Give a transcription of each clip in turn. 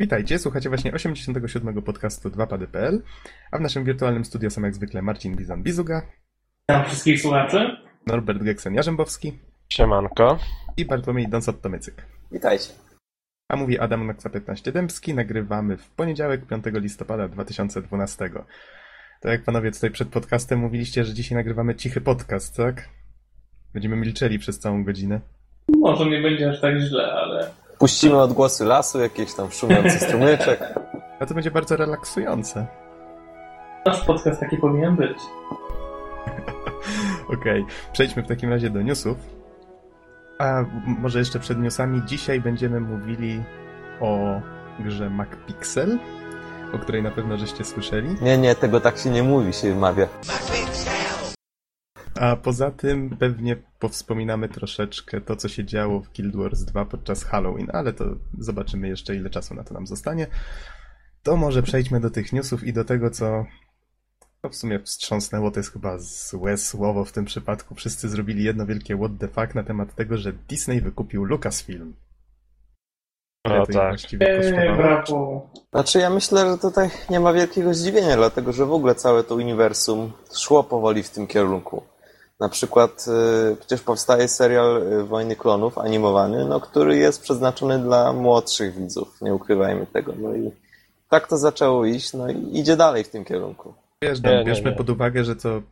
Witajcie, słuchacie właśnie 87. podcastu 2pady.pl, a w naszym wirtualnym studio są jak zwykle Marcin Bizon-Bizuga, Witam wszystkich słuchaczy. Norbert Geksen-Jarzębowski Siemanko. i Bartłomiej Donsot-Tomycyk. Witajcie. A mówi Adam Naksa 15 Dębski, nagrywamy w poniedziałek 5 listopada 2012. Tak jak panowie tutaj przed podcastem mówiliście, że dzisiaj nagrywamy cichy podcast, tak? Będziemy milczeli przez całą godzinę. Może nie będzie aż tak źle, ale Puścimy odgłosy lasu, jakieś tam szumiący strumyczek. A to będzie bardzo relaksujące. nasz podcast taki powinien być. Okej, przejdźmy w takim razie do newsów. A może jeszcze przed newsami, dzisiaj będziemy mówili o grze MacPixel, o której na pewno żeście słyszeli. Nie, nie, tego tak się nie mówi, się wymawia. A poza tym pewnie powspominamy troszeczkę to, co się działo w Guild Wars 2 podczas Halloween, ale to zobaczymy jeszcze, ile czasu na to nam zostanie. To może przejdźmy do tych newsów i do tego, co no w sumie wstrząsnęło, to jest chyba złe słowo w tym przypadku. Wszyscy zrobili jedno wielkie what the fuck na temat tego, że Disney wykupił Lucasfilm. No tak. Znaczy, ja myślę, że tutaj nie ma wielkiego zdziwienia, dlatego że w ogóle całe to uniwersum szło powoli w tym kierunku. Na przykład y, przecież powstaje serial y, Wojny Klonów animowany, no, który jest przeznaczony dla młodszych widzów, nie ukrywajmy tego. No i tak to zaczęło iść, no i idzie dalej w tym kierunku. Wiesz, Nie, Dan, nie, bierzmy nie. pod uwagę, że to,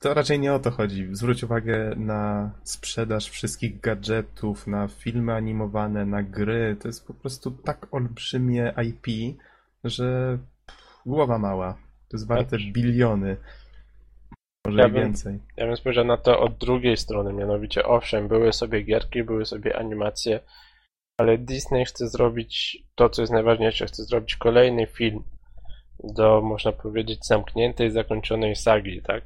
to raczej nie o to chodzi. Zwróć uwagę na sprzedaż wszystkich gadżetów, na filmy animowane, na gry. To jest po prostu tak olbrzymie IP, że pff, głowa mała. To jest warte Tak. biliony. Może Ja bym- więcej. Ja bym spojrzał na to od drugiej strony, mianowicie owszem, były sobie gierki, były sobie animacje, ale Disney chce zrobić to, co jest najważniejsze, chce zrobić kolejny film do, można powiedzieć, zamkniętej, zakończonej sagi, tak?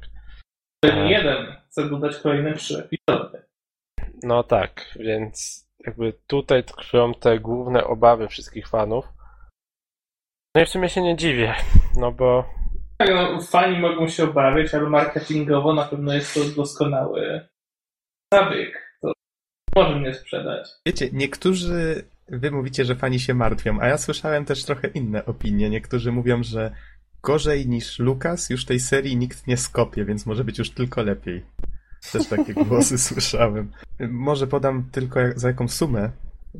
Ten jeden chce dodać kolejne trzy epizody. No tak, więc jakby tutaj tkwią te główne obawy wszystkich fanów. No i w sumie się nie dziwię, no bo Tak, no, fani mogą się obawiać, ale marketingowo na pewno jest to doskonały zabieg. To może mnie sprzedać. Wiecie, niektórzy wy mówicie, że fani się martwią, a ja słyszałem też trochę inne opinie. Niektórzy mówią, że gorzej niż Lucas już tej serii nikt nie skopie, więc może być już tylko lepiej. Też takie głosy słyszałem. Może podam tylko za jaką sumę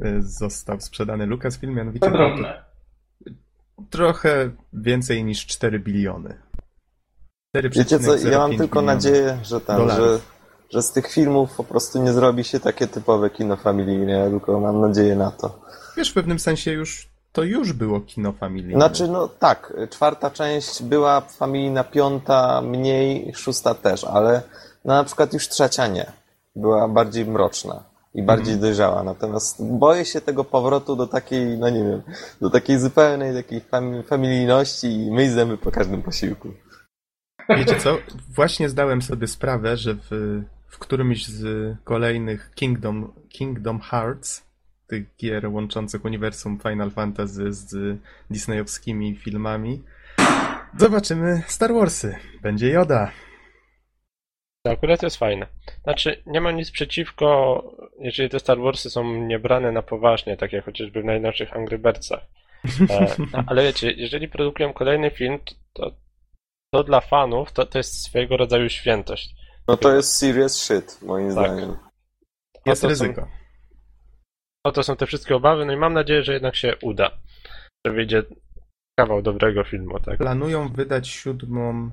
y, został sprzedany Lucasfilm, mianowicie drobne. Trochę więcej niż 4 biliony. Wiecie co, ja mam 4,05 tylko nadzieję, że tam, że, że z tych filmów po prostu nie zrobi się takie typowe kino familijne, tylko mam nadzieję na to. Wiesz, w pewnym sensie już to już było kino familijne. Znaczy, no tak, czwarta część była familijna, piąta mniej, szósta też, ale no, na przykład już trzecia nie. Była bardziej mroczna i bardziej dojrzała. Natomiast boję się tego powrotu do takiej, no nie wiem, do takiej zupełnej takiej fami- familijności i myj zęby po każdym posiłku. Wiecie co? Właśnie zdałem sobie sprawę, że w, w którymś z kolejnych Kingdom, Kingdom Hearts, tych gier łączących uniwersum Final Fantasy z disneyowskimi filmami, zobaczymy Star Warsy. Będzie Yoda. To akurat jest fajne. Znaczy, nie mam nic przeciwko, jeżeli te Star Warsy są nie brane na poważnie, tak jak chociażby w najnowszych Angry Birdsach. E, ale wiecie, jeżeli produkują kolejny film, to, to dla fanów to, to jest swojego rodzaju świętość. No to jest serious shit, moim Tak. zdaniem. Jest ryzyko. No to są te wszystkie obawy, no i mam nadzieję, że jednak się uda. Że wyjdzie kawał dobrego filmu, tak? Planują wydać siódmą,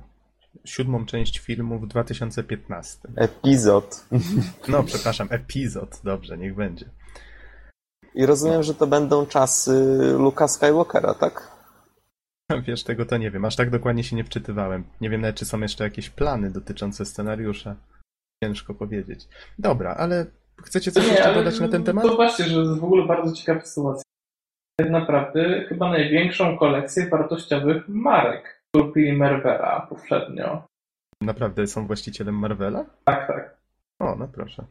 siódmą część filmu w 2015. Epizod. No, przepraszam, epizod. Dobrze, niech będzie. I rozumiem, że to będą czasy Luka Skywalkera, tak? Wiesz, tego to nie wiem. Aż tak dokładnie się nie wczytywałem. Nie wiem nawet, czy są jeszcze jakieś plany dotyczące scenariusza. Ciężko powiedzieć. Dobra, ale chcecie coś jeszcze dodać na ten temat? Zobaczcie, że to jest w ogóle bardzo ciekawa sytuacja. Tak naprawdę chyba największą kolekcję wartościowych marek kupili Mervera poprzednio. Naprawdę są właścicielem Marvela? Tak, tak. O, no proszę.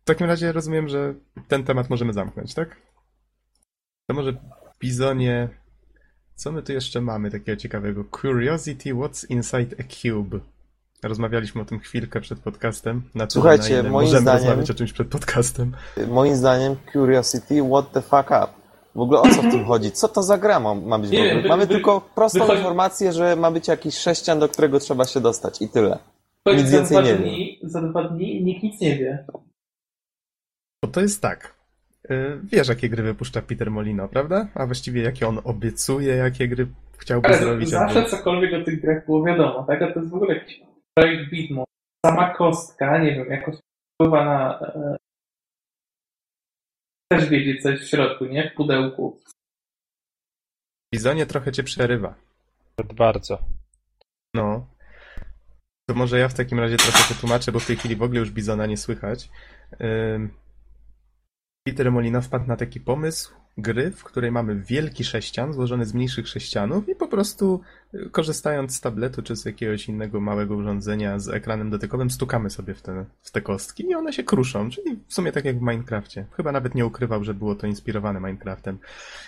W takim razie rozumiem, że ten temat możemy zamknąć, tak? To może Bizonie. Co my tu jeszcze mamy takiego ciekawego? Curiosity, what's inside a cube? Rozmawialiśmy o tym chwilkę przed podcastem. Na Słuchajcie, na moim możemy zdaniem- rozmawiać o czymś przed podcastem. Moim zdaniem Curiosity, what the fuck up. W ogóle o co w tym chodzi? Co to za gra ma, ma być Nie wiem, Mamy wy- tylko prostą wychodzi- informację, że ma być jakiś sześcian, do którego trzeba się dostać i tyle. Nic za więcej dwa nie dni, za dwa dni nikt nic nie wie. Bo to jest tak. y, Wiesz, jakie gry wypuszcza Peter Molino, prawda? A właściwie jakie on obiecuje, jakie gry chciałby Ale zrobić. zawsze albo- cokolwiek o tych grach było wiadomo, tak? A to jest w ogóle jakiś projekt widmo. Sama kostka, nie wiem, jakoś wpływa na... E... Też wiedzieć coś w środku, nie? W pudełku. Bizonie trochę cię przerywa. Bardzo. No. To może ja w takim razie trochę przetłumaczę, bo w tej chwili w ogóle już Bizona nie słychać. Peter Molino wpadł na taki pomysł gry, w której mamy wielki sześcian złożony z mniejszych sześcianów i po prostu y, korzystając z tabletu czy z jakiegoś innego małego urządzenia z ekranem dotykowym stukamy sobie w te, w te kostki i one się kruszą, czyli w sumie tak jak w Minecrafcie. Chyba nawet nie ukrywał, że było to inspirowane Minecraftem.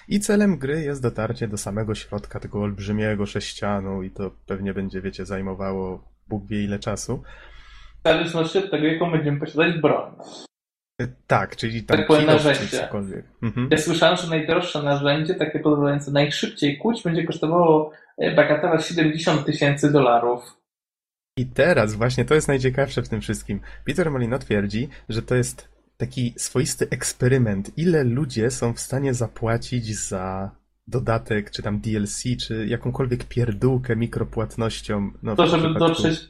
I celem gry jest dotarcie do samego środka tego olbrzymiego sześcianu i to pewnie będzie, wiecie, zajmowało Bóg wie ile czasu. W zależności od tego, jaką będziemy posiadać broń. Y, Tak, czyli tam Tak powiem, narzędzie. Mhm. Ja słyszałem, że najdroższe narzędzie, takie pozwalające najszybciej kuć, będzie kosztowało e, bagatela 70 tysięcy dolarów. I teraz właśnie to jest najciekawsze w tym wszystkim. Peter Molino twierdzi, że to jest taki swoisty eksperyment. Ile ludzie są w stanie zapłacić za dodatek, czy tam DLC, czy jakąkolwiek pierdółkę mikropłatnością. No, To, żeby przypadku- dotrzeć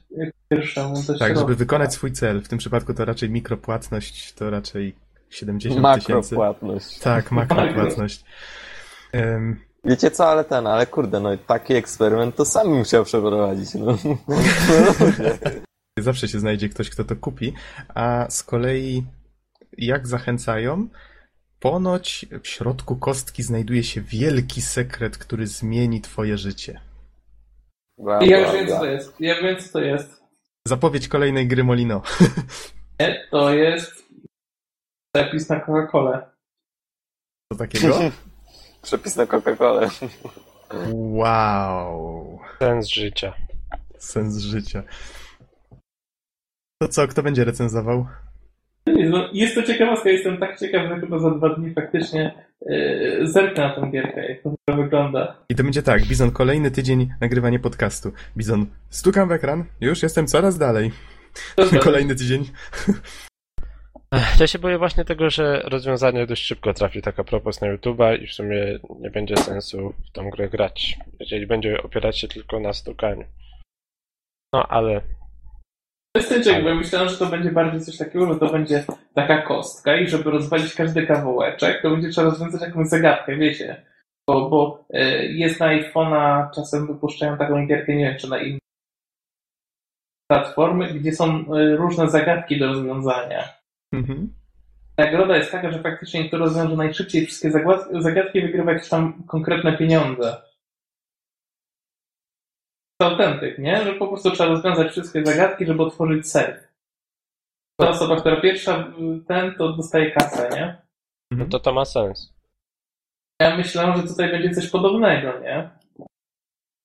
pierwszemu do Tak, środka. żeby wykonać swój cel. W tym przypadku to raczej mikropłatność, to raczej 70 tysięcy. Makropłatność. Tak, makropłatność. Em, Wiecie co, ale ten, ale kurde, no taki eksperyment to sam chciał przeprowadzić. No. Zawsze się znajdzie ktoś, kto to kupi, a z kolei jak zachęcają, ponoć w środku kostki znajduje się wielki sekret, który zmieni twoje życie. Bla, I ja bla, już wiem, co to jest. Ja wiem, co to jest. Zapowiedź kolejnej gry Molino. Nie, to jest zapis na Coca-Colę. Co takiego? Przepis na Coca-Colę. Wow. Sens życia. Sens życia. To co, kto będzie recenzował? No, Jest to ciekawostka, jestem tak ciekaw, że chyba za dwa dni faktycznie yy, zerknę na tę gierkę, jak to wygląda. I to będzie tak, Bizon, kolejny tydzień nagrywanie podcastu. Bizon, stukam w ekran, już jestem coraz dalej. Dobra. Kolejny tydzień. Ja się boję właśnie tego, że rozwiązanie dość szybko trafi tak a propos na YouTube'a i w sumie nie będzie sensu w tą grę grać, jeżeli będzie opierać się tylko na stukaniu. No ale Ciekaw, bo myślałem, że to będzie bardziej coś takiego, że to będzie taka kostka i żeby rozwalić każdy kawałeczek, to będzie trzeba rozwiązać jakąś zagadkę, wiecie. Bo, bo yy, jest na iPhone'a, czasem wypuszczają taką gierkę, nie wiem, czy na inne platformy, gdzie są yy, różne zagadki do rozwiązania. Mhm. Nagroda jest taka, że faktycznie kto rozwiąże najszybciej wszystkie zagadki, wygrywa jakieś tam konkretne pieniądze. Autentyk, nie? Że po prostu trzeba rozwiązać wszystkie zagadki, żeby otworzyć safe. Ta osoba, która pierwsza y, ten, to dostaje kasę, nie? no to to ma sens. Ja myślałem, że tutaj będzie coś podobnego, nie?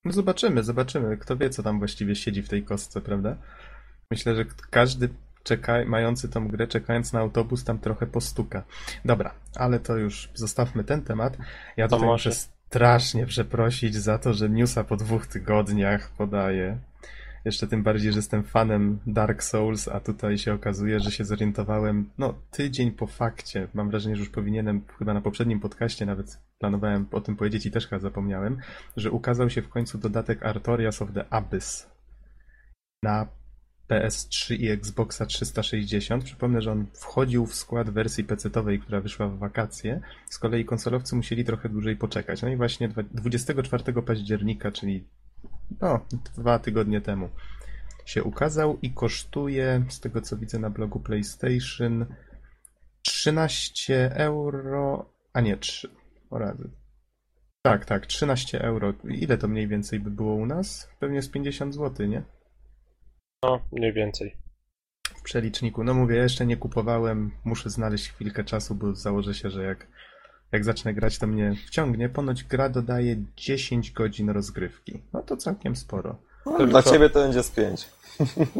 No zobaczymy, zobaczymy. Kto wie, co tam właściwie siedzi w tej kostce, prawda? Myślę, że każdy czeka, mający tą grę, czekając na autobus, tam trochę postuka. Dobra, ale to już zostawmy ten temat. Ja To tutaj może- muszę strasznie przeprosić za to, że newsa po dwóch tygodniach podaję. Jeszcze tym bardziej, że jestem fanem Dark Souls, a tutaj się okazuje, że się zorientowałem, no, tydzień po fakcie. Mam wrażenie, że już powinienem, chyba na poprzednim podcaście nawet planowałem o tym powiedzieć i też chyba zapomniałem, że ukazał się w końcu dodatek Artorias of the Abyss na PS3 i Xboxa 360. Przypomnę, że on wchodził w skład wersji PC-owej, która wyszła w wakacje. Z kolei konsolowcy musieli trochę dłużej poczekać. No i właśnie dwa- 24 października, czyli no, dwa tygodnie temu się ukazał i kosztuje, z tego co widzę na blogu PlayStation, 13 euro, a nie, 3, o. Tak, tak, 13 euro. Ile to mniej więcej by było u nas? Pewnie z 50 zł, nie? No, mniej więcej. W przeliczniku. No mówię, ja jeszcze nie kupowałem, muszę znaleźć chwilkę czasu, bo założę się, że jak, jak zacznę grać, to mnie wciągnie. Ponoć gra dodaje 10 godzin rozgrywki. No to całkiem sporo. No, dla ciebie to będzie z pięć.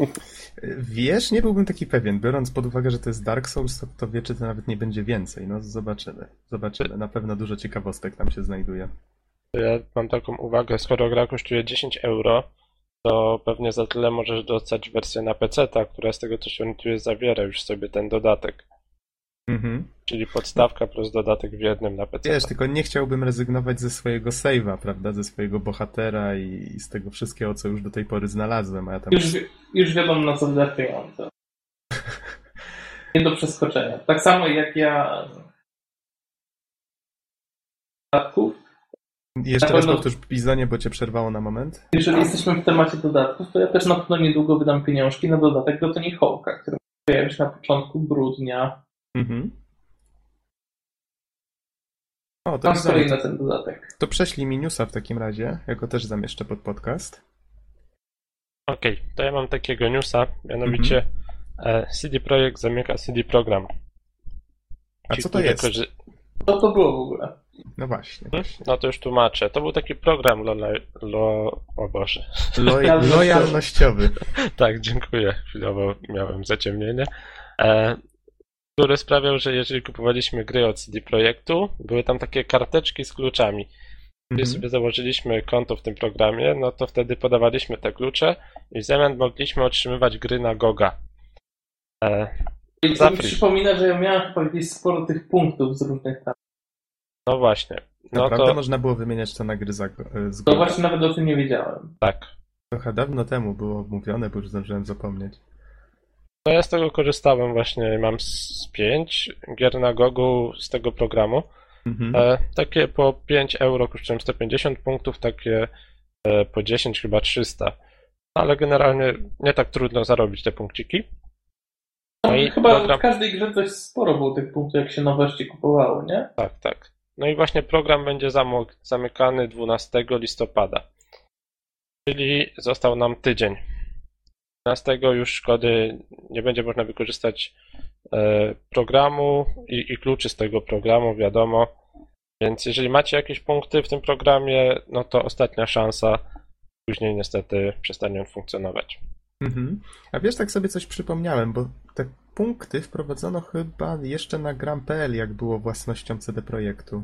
Wiesz, nie byłbym taki pewien. Biorąc pod uwagę, że to jest Dark Souls, to kto wie, czy to nawet nie będzie więcej. No zobaczymy. Zobaczymy. Na pewno dużo ciekawostek tam się znajduje. Ja mam taką uwagę, skoro gra kosztuje 10 euro, to pewnie za tyle możesz dostać wersję na PC, która z tego co się orientuję zawiera już sobie ten dodatek. Mhm. Czyli podstawka plus dodatek w jednym na PC. Wiesz, tylko nie chciałbym rezygnować ze swojego save'a, prawda? Ze swojego bohatera i, i z tego wszystkiego, co już do tej pory znalazłem, a ja tam... Już, już wiadomo na co wydać pieniądze. Nie do przeskoczenia. Tak samo jak ja dodatków. Jeszcze na raz pewno- powtórz bo cię przerwało na moment. Jeżeli jesteśmy w temacie dodatków, to ja też na pewno niedługo wydam pieniążki na dodatek do Tony Hawk'a, który pojawi się na początku grudnia. Mhm. O, to, Tam z Bizonie, kolei na ten dodatek. to prześlij mi newsa w takim razie. Ja go też zamieszczę pod podcast. Okej, to ja mam takiego newsa, mianowicie e, CD Projekt zamyka CD Program. A Ci, co to jest? korzy- Co to było w ogóle? No właśnie. właśnie. No to już tłumaczę. To był taki program lo, lo... O Boże. Loj- lojalnościowy. Tak, dziękuję. Chwilowo miałem zaciemnienie. E, który sprawiał, że jeżeli kupowaliśmy gry od CD Projektu, były tam takie karteczki z kluczami. Jeżeli Mhm. sobie założyliśmy konto w tym programie, no to wtedy podawaliśmy te klucze i w zamian mogliśmy otrzymywać gry na Goga. E, I to mi przypomina, że ja miałem chyba gdzieś sporo tych punktów z różnych tam. No właśnie. No Naprawdę to można było wymieniać to na gry za, z To góry. właśnie nawet o tym nie wiedziałem. tak. Trochę dawno temu było mówione, bo już zdążyłem zapomnieć. No ja z tego korzystałem właśnie, mam z 5 gier na Gogu z tego programu. Mhm. E, takie po 5 euro kosztują 150 punktów, takie e, po 10 chyba 300. Ale generalnie nie tak trudno zarobić te punkciki. No i Chyba program- w każdej grze dość sporo było tych punktów, jak się nowości kupowało, nie? Tak, tak. No i właśnie program będzie zamykany 12 listopada. Czyli został nam tydzień. 12 już szkody nie będzie można wykorzystać e, programu i, i kluczy z tego programu, wiadomo. Więc jeżeli macie jakieś punkty w tym programie, no to ostatnia szansa. Później niestety przestanie on funkcjonować. Mhm. A wiesz, tak sobie coś przypomniałem, bo te punkty wprowadzono chyba jeszcze na Gram.pl, jak było własnością CD Projektu.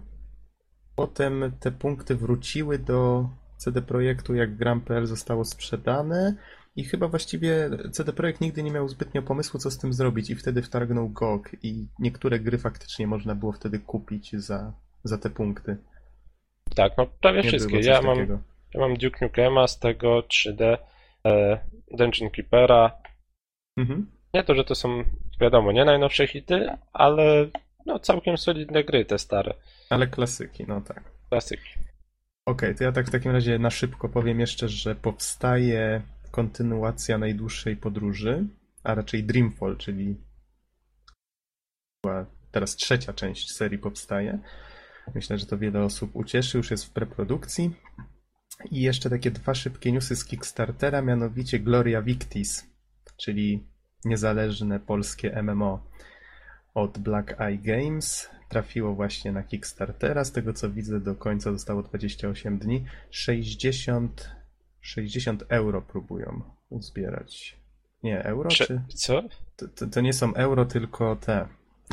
Potem te punkty wróciły do CD Projektu, jak Gram.pl zostało sprzedane i chyba właściwie CD Projekt nigdy nie miał zbytnio pomysłu, co z tym zrobić i wtedy wtargnął GOG i niektóre gry faktycznie można było wtedy kupić za, za te punkty. Tak, no prawie Nie wszystkie. Ja mam, takiego. ja mam Duke Nukema z tego 3D, e, Dungeon Keepera, Mhm. Nie to, że to są, wiadomo, nie najnowsze hity, ale no całkiem solidne gry, te stare. Ale klasyki, no tak. Klasyki. Okej, to ja tak w takim razie na szybko powiem jeszcze, że powstaje kontynuacja najdłuższej podróży, a raczej Dreamfall, czyli była teraz trzecia część serii powstaje. Myślę, że to wiele osób ucieszy, już jest w preprodukcji. I jeszcze takie dwa szybkie newsy z Kickstartera, mianowicie Gloria Victis, czyli niezależne polskie MMO od Black Eye Games. Trafiło właśnie na Kickstartera. Z tego co widzę, do końca zostało 28 dni. 60, 60 euro próbują uzbierać. Nie, euro Czy, czy? co? To, to, to nie są euro, tylko te.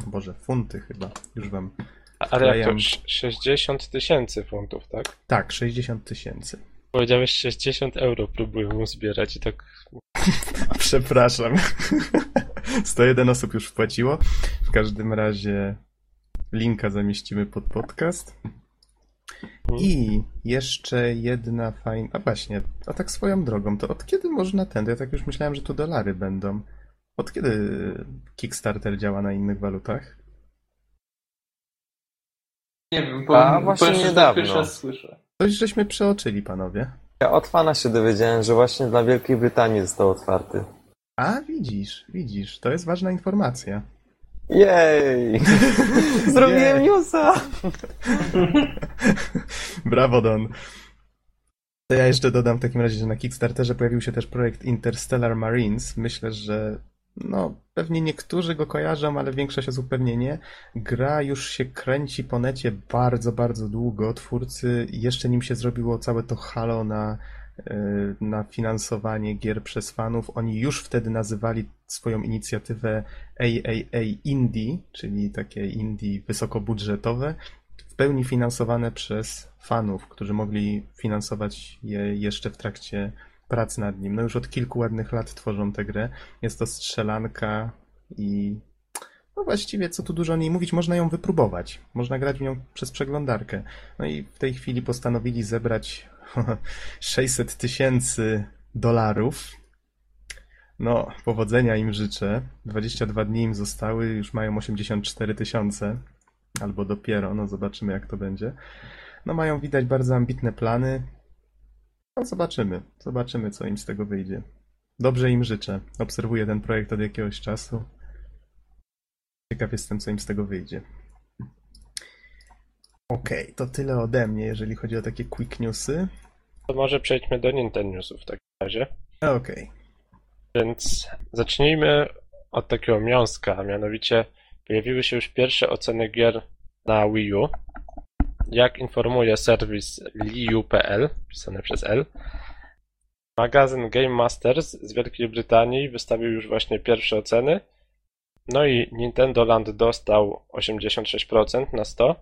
Boże, funty chyba. Już wam. Ale jak to Wklejam. sz- 60 tysięcy funtów, tak? Tak, 60 tysięcy. Powiedziałeś 60 euro próbują zbierać i tak Przepraszam. 101 osób już wpłaciło. W każdym razie linka zamieścimy pod podcast. I jeszcze jedna fajna. A właśnie, a tak swoją drogą, to od kiedy można ten? Ja tak już myślałem, że tu dolary będą. Od kiedy Kickstarter działa na innych walutach? Nie wiem, A, powiem, właśnie niedawno. Pierwszy raz słyszę. Coś żeśmy przeoczyli, panowie. Ja od fana się dowiedziałem, że właśnie dla Wielkiej Brytanii został otwarty. A, widzisz, widzisz, to jest ważna informacja. Jej! Zrobiłem Jej. newsa! Brawo, Don. To ja jeszcze dodam w takim razie, że na Kickstarterze pojawił się też projekt Interstellar Marines. Myślę, że no, pewnie niektórzy go kojarzą, ale większość osób pewnie nie. Gra już się kręci po necie bardzo, bardzo długo. Twórcy jeszcze nim się zrobiło całe to halo na y, na finansowanie gier przez fanów. Oni już wtedy nazywali swoją inicjatywę AAA Indie, czyli takie indie wysokobudżetowe, w pełni finansowane przez fanów, którzy mogli finansować je jeszcze w trakcie prac nad nim. No już od kilku ładnych lat tworzą tę grę. Jest to strzelanka i no właściwie co tu dużo o niej mówić, można ją wypróbować. Można grać w nią przez przeglądarkę. No i w tej chwili postanowili zebrać 600 tysięcy dolarów. No, powodzenia im życzę. 22 dni im zostały, już mają 84 tysiące. Albo dopiero, no zobaczymy jak to będzie. No mają widać bardzo ambitne plany. No zobaczymy, zobaczymy co im z tego wyjdzie. Dobrze im życzę. Obserwuję ten projekt od jakiegoś czasu. Ciekaw jestem, co im z tego wyjdzie. Okej, okay, to tyle ode mnie, jeżeli chodzi o takie quick newsy. To może przejdźmy do Nintendo Newsów w takim razie. Okej. Okay. Więc zacznijmy od takiego miąska, a mianowicie pojawiły się już pierwsze oceny gier na Wii U. Jak informuje serwis liu.pl, pisane przez L, magazyn Game Masters z Wielkiej Brytanii wystawił już właśnie pierwsze oceny no i Nintendo Land dostał 86% na 100.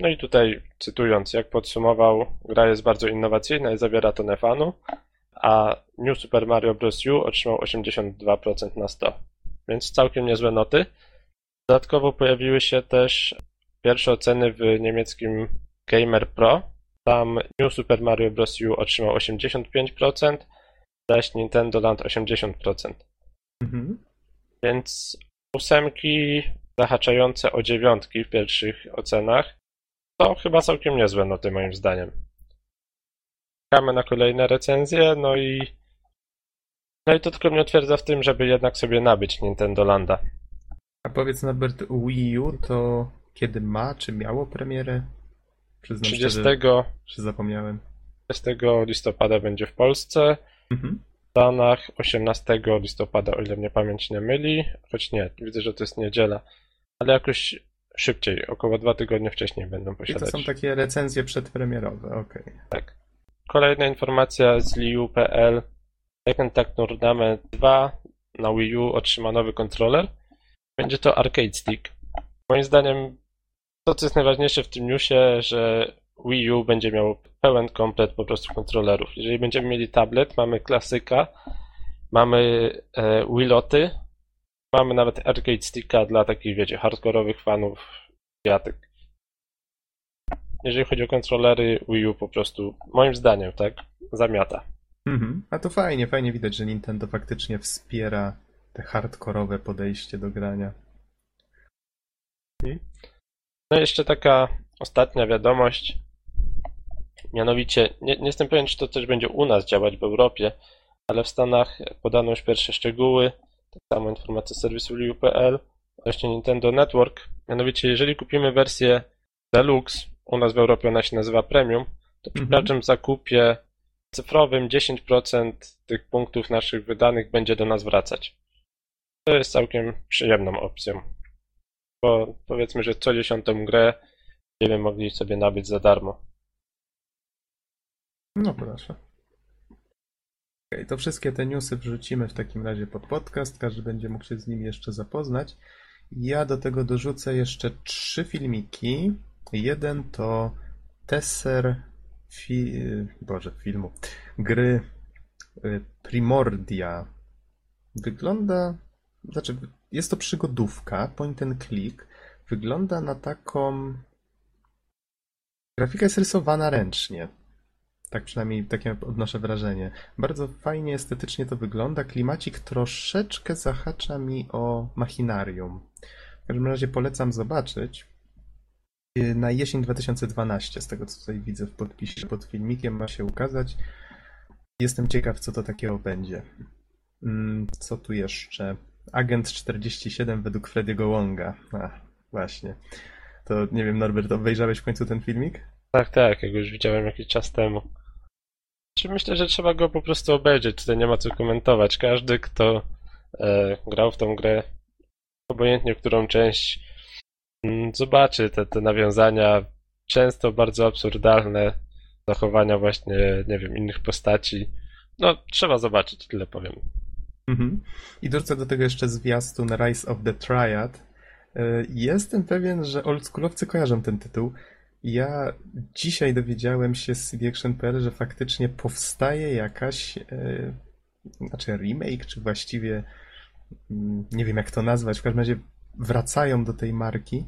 No i tutaj cytując, jak podsumował, gra jest bardzo innowacyjna i zawiera tonę fanu, a New Super Mario Bros. U otrzymał 82% na 100. Więc całkiem niezłe noty. Dodatkowo pojawiły się też pierwsze oceny w niemieckim Gamer Pro. Tam New Super Mario Bros. U otrzymał 85%, zaś Nintendo Land 80%. Mhm. Więc ósemki zahaczające o dziewiątki w pierwszych ocenach to chyba całkiem niezłe noty moim zdaniem. Czekamy na kolejne recenzje, no i no i to tylko mnie utwierdza w tym, żeby jednak sobie nabyć Nintendo Landa. A powiedz Norbert, Wii U to kiedy ma, czy miało premierę? Przyznam 30, szczerze, czy zapomniałem. 30 listopada będzie w Polsce. Mhm. Stanach 18 listopada, o ile mnie pamięć nie myli, choć nie, widzę, że to jest niedziela, ale jakoś szybciej, około dwa tygodnie wcześniej będą posiadać. I to są takie recenzje przedpremierowe, okej. Okay. Tak. Kolejna informacja z Liu.pl. Tekken Tag Tournament 2 na Wii U otrzyma nowy kontroler. Będzie to Arcade Stick. Moim zdaniem to, co jest najważniejsze w tym newsie, że Wii U będzie miał pełen komplet po prostu kontrolerów. Jeżeli będziemy mieli tablet, mamy klasyka, mamy e, Wiloty, mamy nawet arcade sticka dla takich, wiecie, hardkorowych fanów jatek. Jeżeli chodzi o kontrolery, Wii U po prostu, moim zdaniem, tak, zamiata. Mhm. A to fajnie, fajnie widać, że Nintendo faktycznie wspiera te hardkorowe podejście do grania. Mhm. No jeszcze taka ostatnia wiadomość. Mianowicie, nie, nie jestem pewien, czy to też będzie u nas działać w Europie, ale w Stanach podano już pierwsze szczegóły, tak samo informacje z serwisu Liu.pl właśnie Nintendo Network. Mianowicie, jeżeli kupimy wersję Deluxe, u nas w Europie ona się nazywa Premium, to przy mhm. każdym zakupie cyfrowym 10% tych punktów naszych wydanych będzie do nas wracać. To jest całkiem przyjemną opcją. Bo powiedzmy, że co dziesiątą grę będziemy mogli sobie nabyć za darmo. No proszę. Okay, to wszystkie te newsy wrzucimy w takim razie pod podcast. Każdy będzie mógł się z nimi jeszcze zapoznać. Ja do tego dorzucę jeszcze trzy filmiki. Jeden to Tesser fi... Boże, filmu. Gry y, Primordia. Wygląda... Znaczy, jest to przygodówka, point and click. Wygląda na taką... Grafika jest rysowana ręcznie. Tak przynajmniej takie odnoszę wrażenie. Bardzo fajnie estetycznie to wygląda. Klimacik troszeczkę zahacza mi o machinarium. W każdym razie polecam zobaczyć. Na jesień 2012, z tego co tutaj widzę w podpisie pod filmikiem, ma się ukazać. Jestem ciekaw, co to takiego będzie. Mm, co tu jeszcze? Agent 47 według Frediego Wonga. A, właśnie. To nie wiem, Norbert, obejrzałeś w końcu ten filmik? Tak, tak, jak już widziałem jakiś czas temu. Myślę, że trzeba go po prostu obejrzeć, tutaj nie ma co komentować. Każdy, kto e, grał w tą grę, obojętnie którą część, m, mm, zobaczy te, te nawiązania, często bardzo absurdalne. zachowania właśnie, nie wiem, innych postaci. No, trzeba zobaczyć, tyle powiem. Mhm. I dorzucę do tego jeszcze zwiastun Rise of the Triad. E, jestem pewien, że oldschoolowcy kojarzą ten tytuł. Ja dzisiaj dowiedziałem się z CDAction.pl, że faktycznie powstaje jakaś, e, znaczy remake, czy właściwie mm, nie wiem jak to nazwać, w każdym razie wracają do tej marki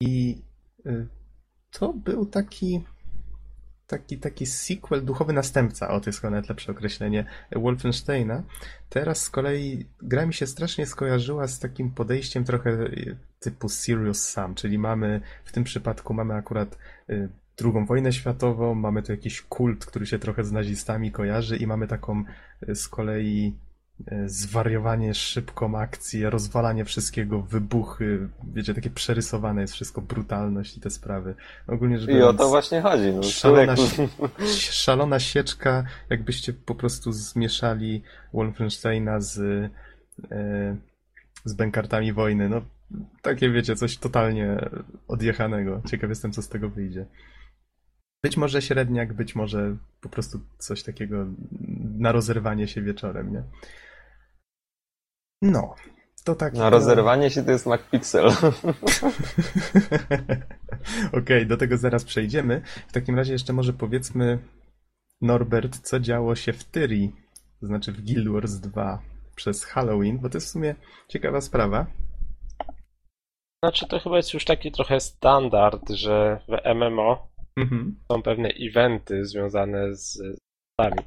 i e, to był taki taki, taki sequel, duchowy następca, o to jest chyba nawet lepsze określenie, Wolfensteina. Teraz z kolei gra mi się strasznie skojarzyła z takim podejściem trochę y, typu Serious Sam, czyli mamy, w tym przypadku mamy akurat y, drugą wojnę światową, mamy tu jakiś kult, który się trochę z nazistami kojarzy i mamy taką y, z kolei E, zwariowanie, szybką akcję, rozwalanie wszystkiego, wybuchy, wiecie, takie przerysowane jest wszystko, brutalność i te sprawy. Ogólnie rzecz I o to właśnie chodzi. No, szalona, szalona sieczka, jakbyście po prostu zmieszali Wolfensteina z, e, z bękartami wojny. No, takie wiecie, coś totalnie odjechanego. Ciekaw jestem, co z tego wyjdzie. Być może średniak, być może po prostu coś takiego na rozerwanie się wieczorem, nie? No, to tak. Na rozerwanie się to jest MacPixel. Okej, okay, do tego zaraz przejdziemy. W takim razie jeszcze może powiedzmy, Norbert, co działo się w Tyri, to znaczy w Guild Wars 2 przez Halloween, bo to jest w sumie ciekawa sprawa. Znaczy to chyba jest już taki trochę standard, że w MMO mhm. są pewne eventy związane z stami.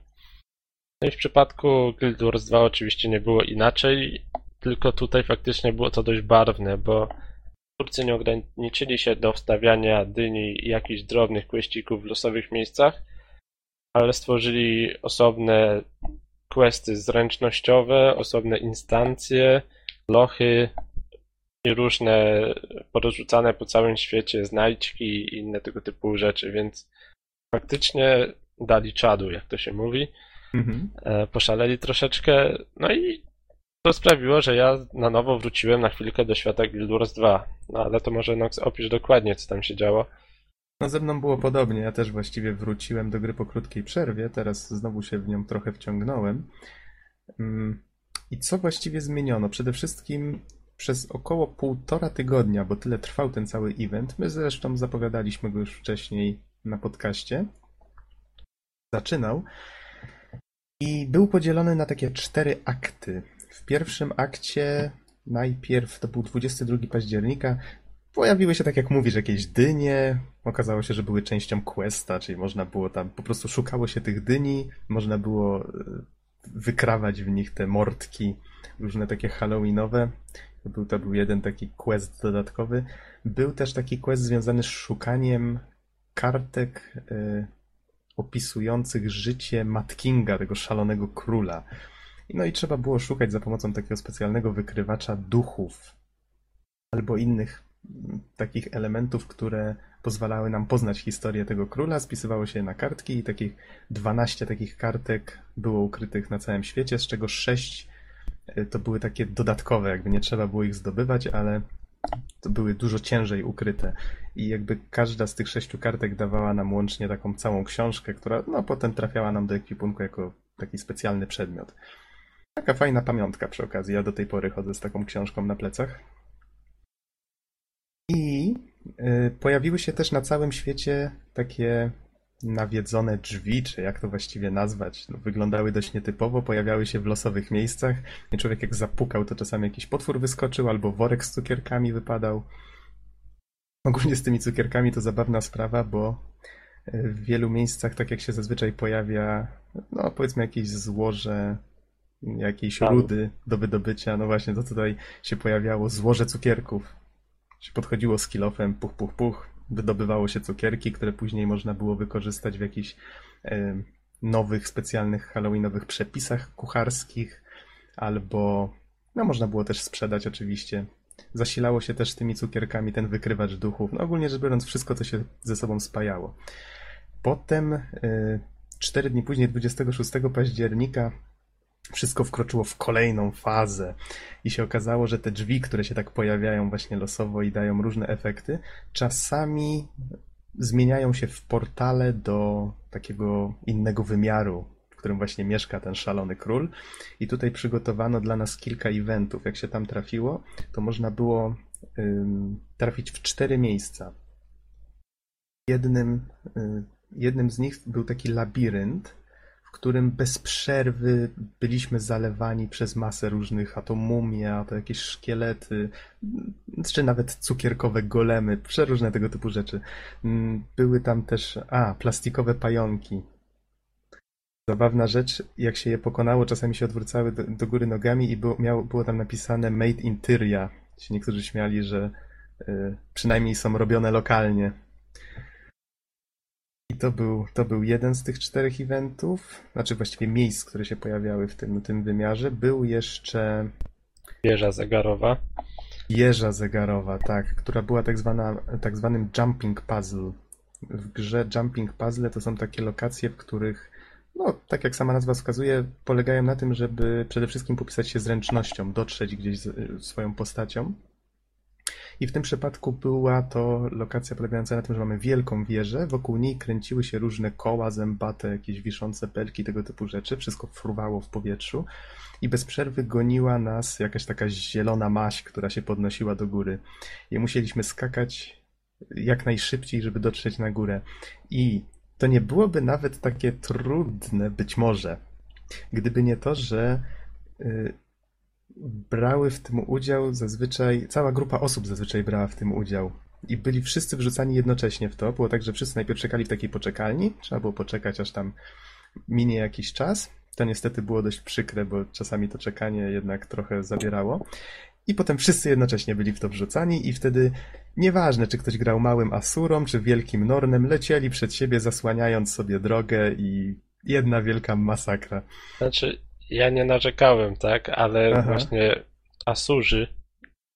No i w przypadku Guild Wars 2 oczywiście nie było inaczej, tylko tutaj faktycznie było to dość barwne, bo twórcy nie ograniczyli się do wstawiania dyni i jakichś drobnych questików w losowych miejscach, ale stworzyli osobne questy zręcznościowe, osobne instancje, lochy i różne porozrzucane po całym świecie znajdźki i inne tego typu rzeczy, więc faktycznie dali czadu, jak to się mówi. Mhm. E, poszaleli troszeczkę, no i to sprawiło, że ja na nowo wróciłem na chwilkę do świata Guild Wars 2. No ale to może Nox opisz dokładnie, co tam się działo. No ze mną było podobnie, ja też właściwie wróciłem do gry po krótkiej przerwie, teraz znowu się w nią trochę wciągnąłem. Mm, I co właściwie zmieniono? Przede wszystkim przez około półtora tygodnia, bo tyle trwał ten cały event, my zresztą zapowiadaliśmy go już wcześniej na podcaście, zaczynał i był podzielony na takie cztery akty. W pierwszym akcie najpierw, to był 22 października, pojawiły się, tak jak mówisz, jakieś dynie. Okazało się, że były częścią questa, czyli można było tam, po prostu szukało się tych dyni, można było e, wykrawać w nich te mordki, różne takie halloweenowe. To był, to był jeden taki quest dodatkowy. Był też taki quest związany z szukaniem kartek y, opisujących życie Matt Kinga, tego szalonego króla. No i trzeba było szukać za pomocą takiego specjalnego wykrywacza duchów albo innych mm, takich elementów, które pozwalały nam poznać historię tego króla. Spisywało się na kartki i takich 12 takich kartek było ukrytych na całym świecie, z czego 6 y, to były takie dodatkowe, jakby nie trzeba było ich zdobywać, ale to były dużo ciężej ukryte. I jakby każda z tych sześciu kartek dawała nam łącznie taką całą książkę, która no, potem trafiała nam do ekwipunku jako taki specjalny przedmiot. Taka fajna pamiątka przy okazji. Ja do tej pory chodzę z taką książką na plecach. I y, pojawiły się też na całym świecie takie nawiedzone drzwi, czy jak to właściwie nazwać, no, wyglądały dość nietypowo, pojawiały się w losowych miejscach. I człowiek jak zapukał, to czasami jakiś potwór wyskoczył, albo worek z cukierkami wypadał. Ogólnie z tymi cukierkami to zabawna sprawa, bo y, w wielu miejscach, tak jak się zazwyczaj pojawia, no powiedzmy jakieś złoże jakiejś rudy do wydobycia, no właśnie to tutaj się pojawiało złoże cukierków. Się podchodziło z kilofem, puch, puch, puch, wydobywało się cukierki, które później można było wykorzystać w jakichś e, nowych, specjalnych halloweenowych przepisach kucharskich, albo no można było też sprzedać oczywiście. Zasilało się też tymi cukierkami ten wykrywacz duchów. No ogólnie rzecz biorąc, wszystko to się ze sobą spajało. Potem, e, cztery dni później, 26 października, wszystko wkroczyło w kolejną fazę i się okazało, że te drzwi, które się tak pojawiają właśnie losowo i dają różne efekty, czasami zmieniają się w portale do takiego innego wymiaru, w którym właśnie mieszka ten szalony król. I tutaj przygotowano dla nas kilka eventów. Jak się tam trafiło, to można było ym, trafić w cztery miejsca. Jednym, y, jednym z nich był taki labirynt, którym bez przerwy byliśmy zalewani przez masę różnych, a to mumie, a to jakieś szkielety, czy nawet cukierkowe golemy, przeróżne tego typu rzeczy. Mm, Były tam też, a, plastikowe pająki. Zabawna rzecz, jak się je pokonało, czasami się odwrócały do, do góry nogami i było, miało, było tam napisane Made in Tyria. Się niektórzy śmiali, że y, przynajmniej są robione lokalnie. To był, to był jeden z tych czterech eventów, znaczy właściwie miejsc, które się pojawiały w tym, tym wymiarze. Był jeszcze Wieża zegarowa. wieża zegarowa, tak, która była tak, zwana, tak zwanym jumping puzzle. W grze jumping puzzle to są takie lokacje, w których, no, tak jak sama nazwa wskazuje, polegają na tym, żeby przede wszystkim popisać się zręcznością, dotrzeć gdzieś z, swoją postacią. I w tym przypadku była to lokacja polegająca na tym, że mamy wielką wieżę, wokół niej kręciły się różne koła zębate, jakieś wiszące pelki, tego typu rzeczy, wszystko fruwało w powietrzu i bez przerwy goniła nas jakaś taka zielona maź, która się podnosiła do góry. I musieliśmy skakać jak najszybciej, żeby dotrzeć na górę. I to nie byłoby nawet takie trudne, być może, gdyby nie to, że y, brały w tym udział zazwyczaj, cała grupa osób zazwyczaj brała w tym udział. I byli wszyscy wrzucani jednocześnie w to. Było tak, że wszyscy najpierw czekali w takiej poczekalni. Trzeba było poczekać, aż tam minie jakiś czas. To niestety było dość przykre, bo czasami to czekanie jednak trochę zabierało. I potem wszyscy jednocześnie byli w to wrzucani i wtedy nieważne, czy ktoś grał małym Asurą, czy wielkim Nornem, lecieli przed siebie, zasłaniając sobie drogę i jedna wielka masakra. Znaczy, ja nie narzekałem, tak, ale Aha. właśnie Asurzy,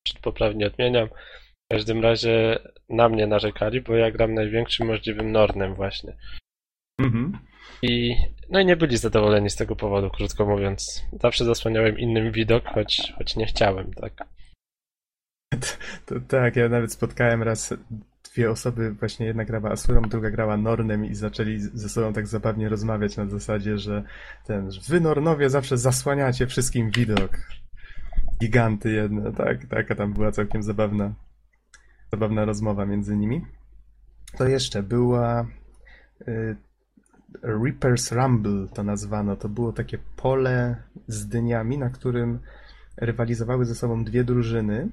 czy poprawnie odmieniam, w każdym razie na mnie narzekali, bo ja gram największym możliwym Nornem właśnie. Mhm. I no i nie byli zadowoleni z tego powodu, krótko mówiąc. Zawsze zasłaniałem innym widok, choć, choć nie chciałem, tak. To, tak, ja nawet spotkałem raz dwie osoby, właśnie jedna grała Asurą, druga grała Nornem i zaczęli ze sobą tak zabawnie rozmawiać na zasadzie, że ten, że wy Nornowie zawsze zasłaniacie wszystkim widok. Giganty jedne, tak, taka tam była całkiem zabawna, zabawna rozmowa między nimi. To jeszcze była y, Reaper's Rumble to nazwano. To było takie pole z dyniami, na którym rywalizowały ze sobą dwie drużyny.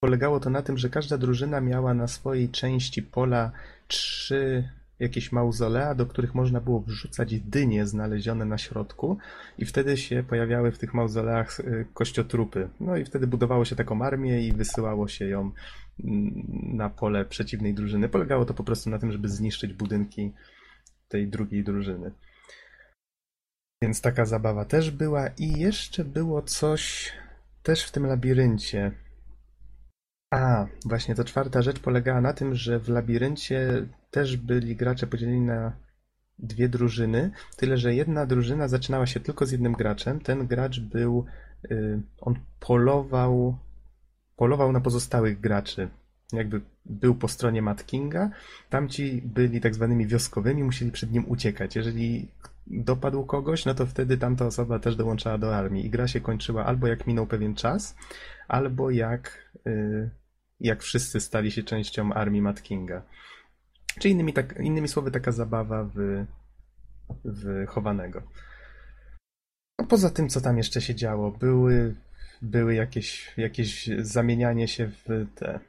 Polegało to na tym, że każda drużyna miała na swojej części pola trzy jakieś mauzolea, do których można było wrzucać dynie znalezione na środku i wtedy się pojawiały w tych mauzoleach y, kościotrupy. No i wtedy budowało się taką armię i wysyłało się ją mm, na pole przeciwnej drużyny. Polegało to po prostu na tym, żeby zniszczyć budynki tej drugiej drużyny. Więc taka zabawa też była i jeszcze było coś też w tym labiryncie. A, właśnie to czwarta rzecz polegała na tym, że w labiryncie też byli gracze podzieleni na dwie drużyny, tyle że jedna drużyna zaczynała się tylko z jednym graczem. Ten gracz był, y, on polował, polował na pozostałych graczy. Jakby był po stronie Mad Kinga, tamci byli tak zwanymi wioskowymi, musieli przed nim uciekać. Jeżeli dopadł kogoś, no to wtedy tamta osoba też dołączała do armii i gra się kończyła albo jak minął pewien czas, albo jak, y, jak wszyscy stali się częścią armii Mad Kinga. Czy innymi, tak, innymi słowy taka zabawa w, w chowanego. No poza tym, co tam jeszcze się działo, były, były jakieś, jakieś zamienianie się w te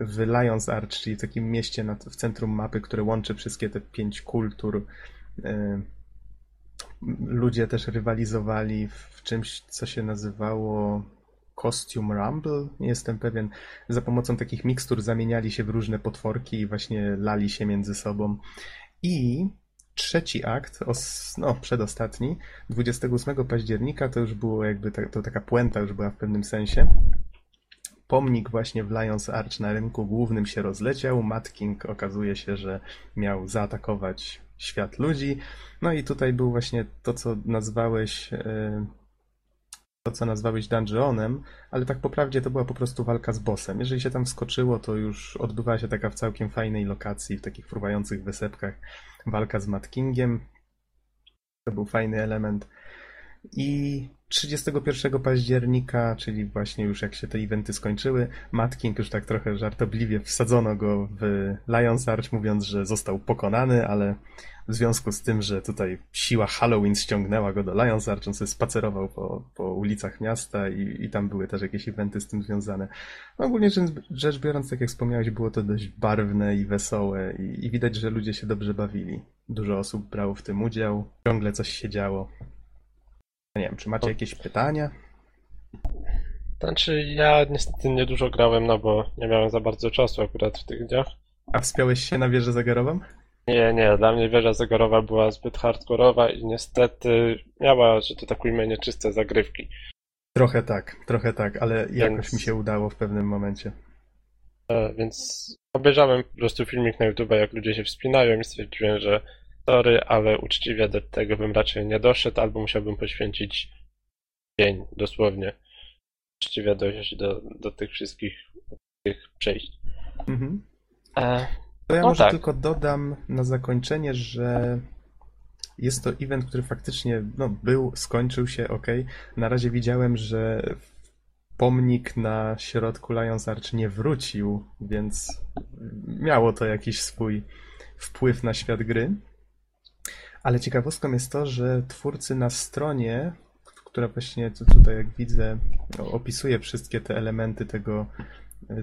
w Lions Arch, czyli takim mieście nad, w centrum mapy, które łączy wszystkie te pięć kultur. Y, Ludzie też rywalizowali w czymś, co się nazywało Costume Rumble, nie jestem pewien. Za pomocą takich mikstur zamieniali się w różne potworki i właśnie lali się między sobą. I trzeci akt, os, no przedostatni, 28 października, to już było jakby, ta, to taka puenta już była w pewnym sensie. Pomnik właśnie w Lions Arch na rynku głównym się rozleciał. Mad King okazuje się, że miał zaatakować świat ludzi. No i tutaj był właśnie to, co nazwałeś e, to, co nazwałeś dungeonem, ale tak po to była po prostu walka z bossem. Jeżeli się tam wskoczyło, to już odbywała się taka w całkiem fajnej lokacji, w takich fruwających wysepkach, walka z Mad Kingiem. To był fajny element. I 31 października, czyli właśnie już jak się te eventy skończyły, Matt King już tak trochę żartobliwie wsadzono go w Lion's Arch, mówiąc, że został pokonany, ale w związku z tym, że tutaj siła Halloween ściągnęła go do Lion's Arch, on sobie spacerował po, po ulicach miasta i, i tam były też jakieś eventy z tym związane. No, ogólnie rzecz, biorąc, tak jak wspomniałeś, było to dość barwne i wesołe i, i widać, że ludzie się dobrze bawili. Dużo osób brało w tym udział, ciągle coś się działo. Nie wiem, czy macie jakieś pytania? Znaczy, ja niestety niedużo grałem, no bo nie miałem za bardzo czasu akurat w tych dniach. A wspiąłeś się na wieżę zegarową? Nie, nie, dla mnie wieża zegarowa była zbyt hardkorowa i niestety miała, że to tak ujmę, nieczyste zagrywki. Trochę tak, trochę tak, ale jakoś Więc- mi się udało w pewnym momencie. E, Więc obejrzałem po prostu filmik na YouTube, jak ludzie się wspinają i stwierdziłem, że sorry, ale uczciwie do tego bym raczej nie doszedł, albo musiałbym poświęcić dzień dosłownie. Uczciwie dojść do, do tych wszystkich tych przejść. Mhm. E, To ja No może tak. tylko dodam na zakończenie, że jest to event, który faktycznie no, był, skończył się, ok. Na razie widziałem, że pomnik na środku Lions Arch nie wrócił, więc miało to jakiś swój wpływ na świat gry. Ale ciekawostką jest to, że twórcy na stronie, która właśnie tu- tutaj, jak widzę, opisuje wszystkie te elementy tego,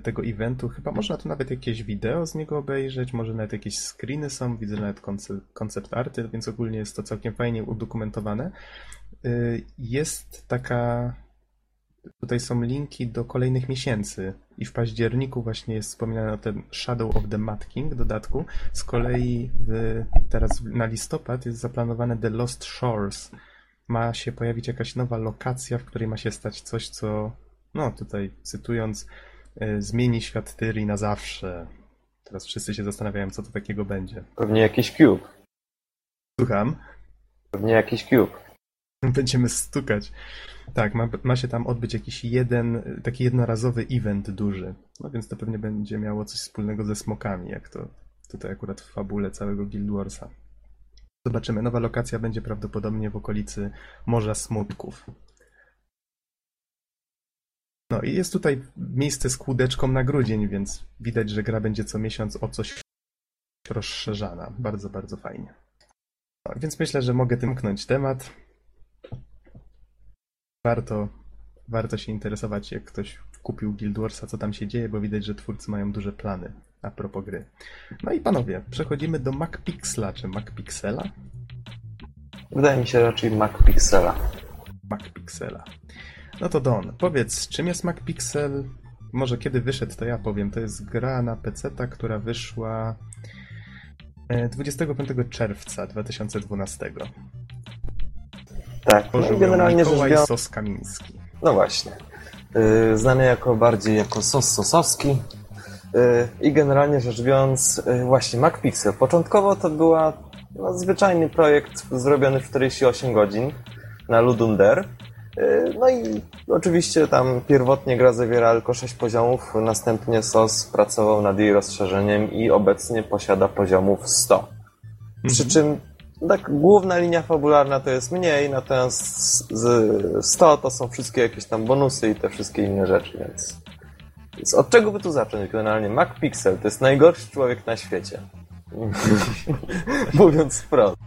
tego eventu. Chyba można tu nawet jakieś wideo z niego obejrzeć, może nawet jakieś screeny są, widzę nawet konce- koncept arty, więc ogólnie jest to całkiem fajnie udokumentowane. Y, Jest taka. Tutaj są linki do kolejnych miesięcy i w październiku właśnie jest wspominane o tym Shadow of the Mad King dodatku. Z kolei w, teraz na listopad jest zaplanowane The Lost Shores. Ma się pojawić jakaś nowa lokacja, w której ma się stać coś, co, no tutaj cytując, y, zmieni świat Tyri na zawsze. Teraz wszyscy się zastanawiają, co to takiego będzie. Pewnie jakiś cube. Słucham. Pewnie jakiś cube. Będziemy stukać. Tak, ma, ma się tam odbyć jakiś jeden, taki jednorazowy event duży. No więc to pewnie będzie miało coś wspólnego ze smokami, jak to tutaj akurat w fabule całego Guild Warsa. Zobaczymy. Nowa lokacja będzie prawdopodobnie w okolicy Morza Smutków. No i jest tutaj miejsce z kłódeczką na grudzień, więc widać, że gra będzie co miesiąc o coś rozszerzana. Bardzo, bardzo fajnie. No, więc myślę, że mogę tym mknąć temat warto, warto się interesować, jak ktoś kupił Guild Warsa, co tam się dzieje, bo widać, że twórcy mają duże plany a propos gry. No i panowie, przechodzimy do MacPixela, czy MacPixela? Wydaje mi się raczej Mac Pixela. MacPixela. No to Don, powiedz, czym jest MacPixel? Może kiedy wyszedł, to ja powiem. To jest gra na PC, która wyszła e, 25 czerwca 2012. Tak, no generalnie rzecz biorąc... Sos-Kamiński. No właśnie. Yy, znany jako bardziej jako sos sosowski. Yy, I generalnie rzecz biorąc, yy, właśnie MacPixel. Początkowo to była no, zwyczajny projekt zrobiony w 48 godzin na Ludunder. Yy, No i oczywiście tam pierwotnie gra zawierała tylko 6 poziomów, następnie SOS pracował nad jej rozszerzeniem i obecnie posiada poziomów 100. Przy czym tak główna linia fabularna to jest mniej, natomiast z 100 to są wszystkie jakieś tam bonusy i te wszystkie inne rzeczy, więc, więc od czego by tu zacząć generalnie? MacPixel to jest najgorszy człowiek na świecie. Mówiąc wprost.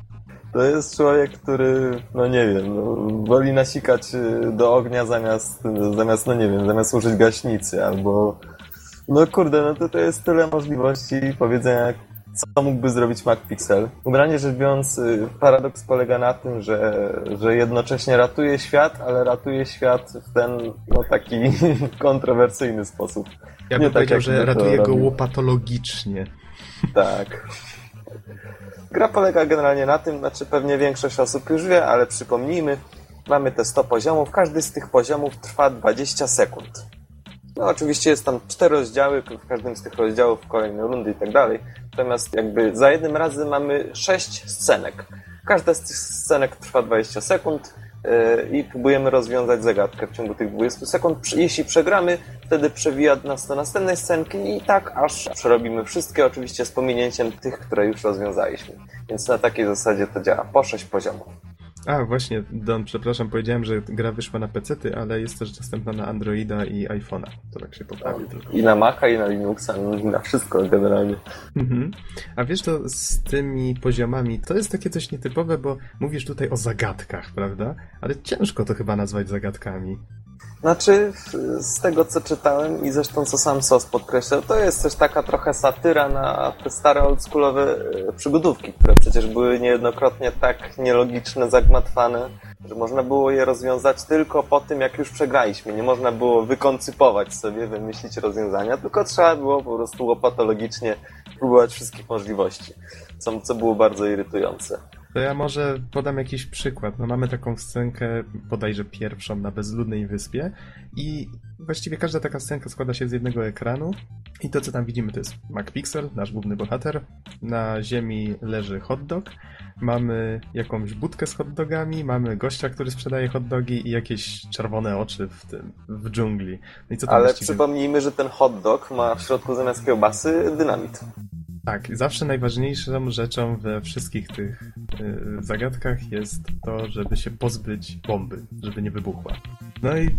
To jest człowiek, który, no nie wiem, no, woli nasikać y, do ognia zamiast, zamiast, no nie wiem, zamiast użyć gaśnicy, albo no kurde, no to, to jest tyle możliwości powiedzenia, co mógłby zrobić MacPixel. Generalnie rzecz biorąc, y, paradoks polega na tym, że, że jednocześnie ratuje świat, ale ratuje świat w ten no, taki kontrowersyjny sposób. Ja Nie bym tak, powiedział, jak że ratuje go łopatologicznie. Tak. Gra polega generalnie na tym, znaczy pewnie większość osób już wie, ale przypomnijmy, mamy te 100 poziomów, każdy z tych poziomów trwa 20 sekund. No oczywiście jest tam cztery rozdziały, w każdym z tych rozdziałów kolejne rundy i tak dalej. Natomiast jakby za jednym razem mamy sześć scenek. Każda z tych scenek trwa 20 sekund. i próbujemy rozwiązać zagadkę w ciągu tych 20 sekund. Jeśli przegramy, wtedy przewija nas do następnej scenki i tak aż przerobimy wszystkie, oczywiście z pominięciem tych, które już rozwiązaliśmy. Więc na takiej zasadzie to działa. Po 6 poziomów. A, właśnie, Don, przepraszam, powiedziałem, że gra wyszła na PC, ale jest też dostępna na Androida i iPhone'a. To tak się poprawi tylko. I na Maca, i na Linuxa, no, i na wszystko generalnie. Mhm. A wiesz, to z tymi poziomami, to jest takie coś nietypowe, bo mówisz tutaj o zagadkach, prawda? Ale ciężko to chyba nazwać zagadkami. Znaczy, z tego co czytałem i zresztą co sam SOS podkreślał, to jest też taka trochę satyra na te stare oldschoolowe e, przygodówki, które przecież były niejednokrotnie tak nielogiczne, zagmatwane, że można było je rozwiązać tylko po tym, jak już przegraliśmy. Nie można było wykoncypować sobie, wymyślić rozwiązania, tylko trzeba było po prostu łopatologicznie próbować wszystkich możliwości, co, co było bardzo irytujące. To ja może podam jakiś przykład. No mamy taką scenkę, bodajże pierwszą na bezludnej wyspie i właściwie każda taka scenka składa się z jednego ekranu i to, co tam widzimy, to jest MacPixel, nasz główny bohater. Na ziemi leży hot dog, mamy jakąś budkę z hot dogami, mamy gościa, który sprzedaje hot dogi i jakieś czerwone oczy w tym, w dżungli. No Ale właściwie... przypomnijmy, że ten hot dog ma w środku zamiast kiełbasy dynamit. Tak, zawsze najważniejszą rzeczą we wszystkich tych y, zagadkach jest to, żeby się pozbyć bomby, żeby nie wybuchła. No i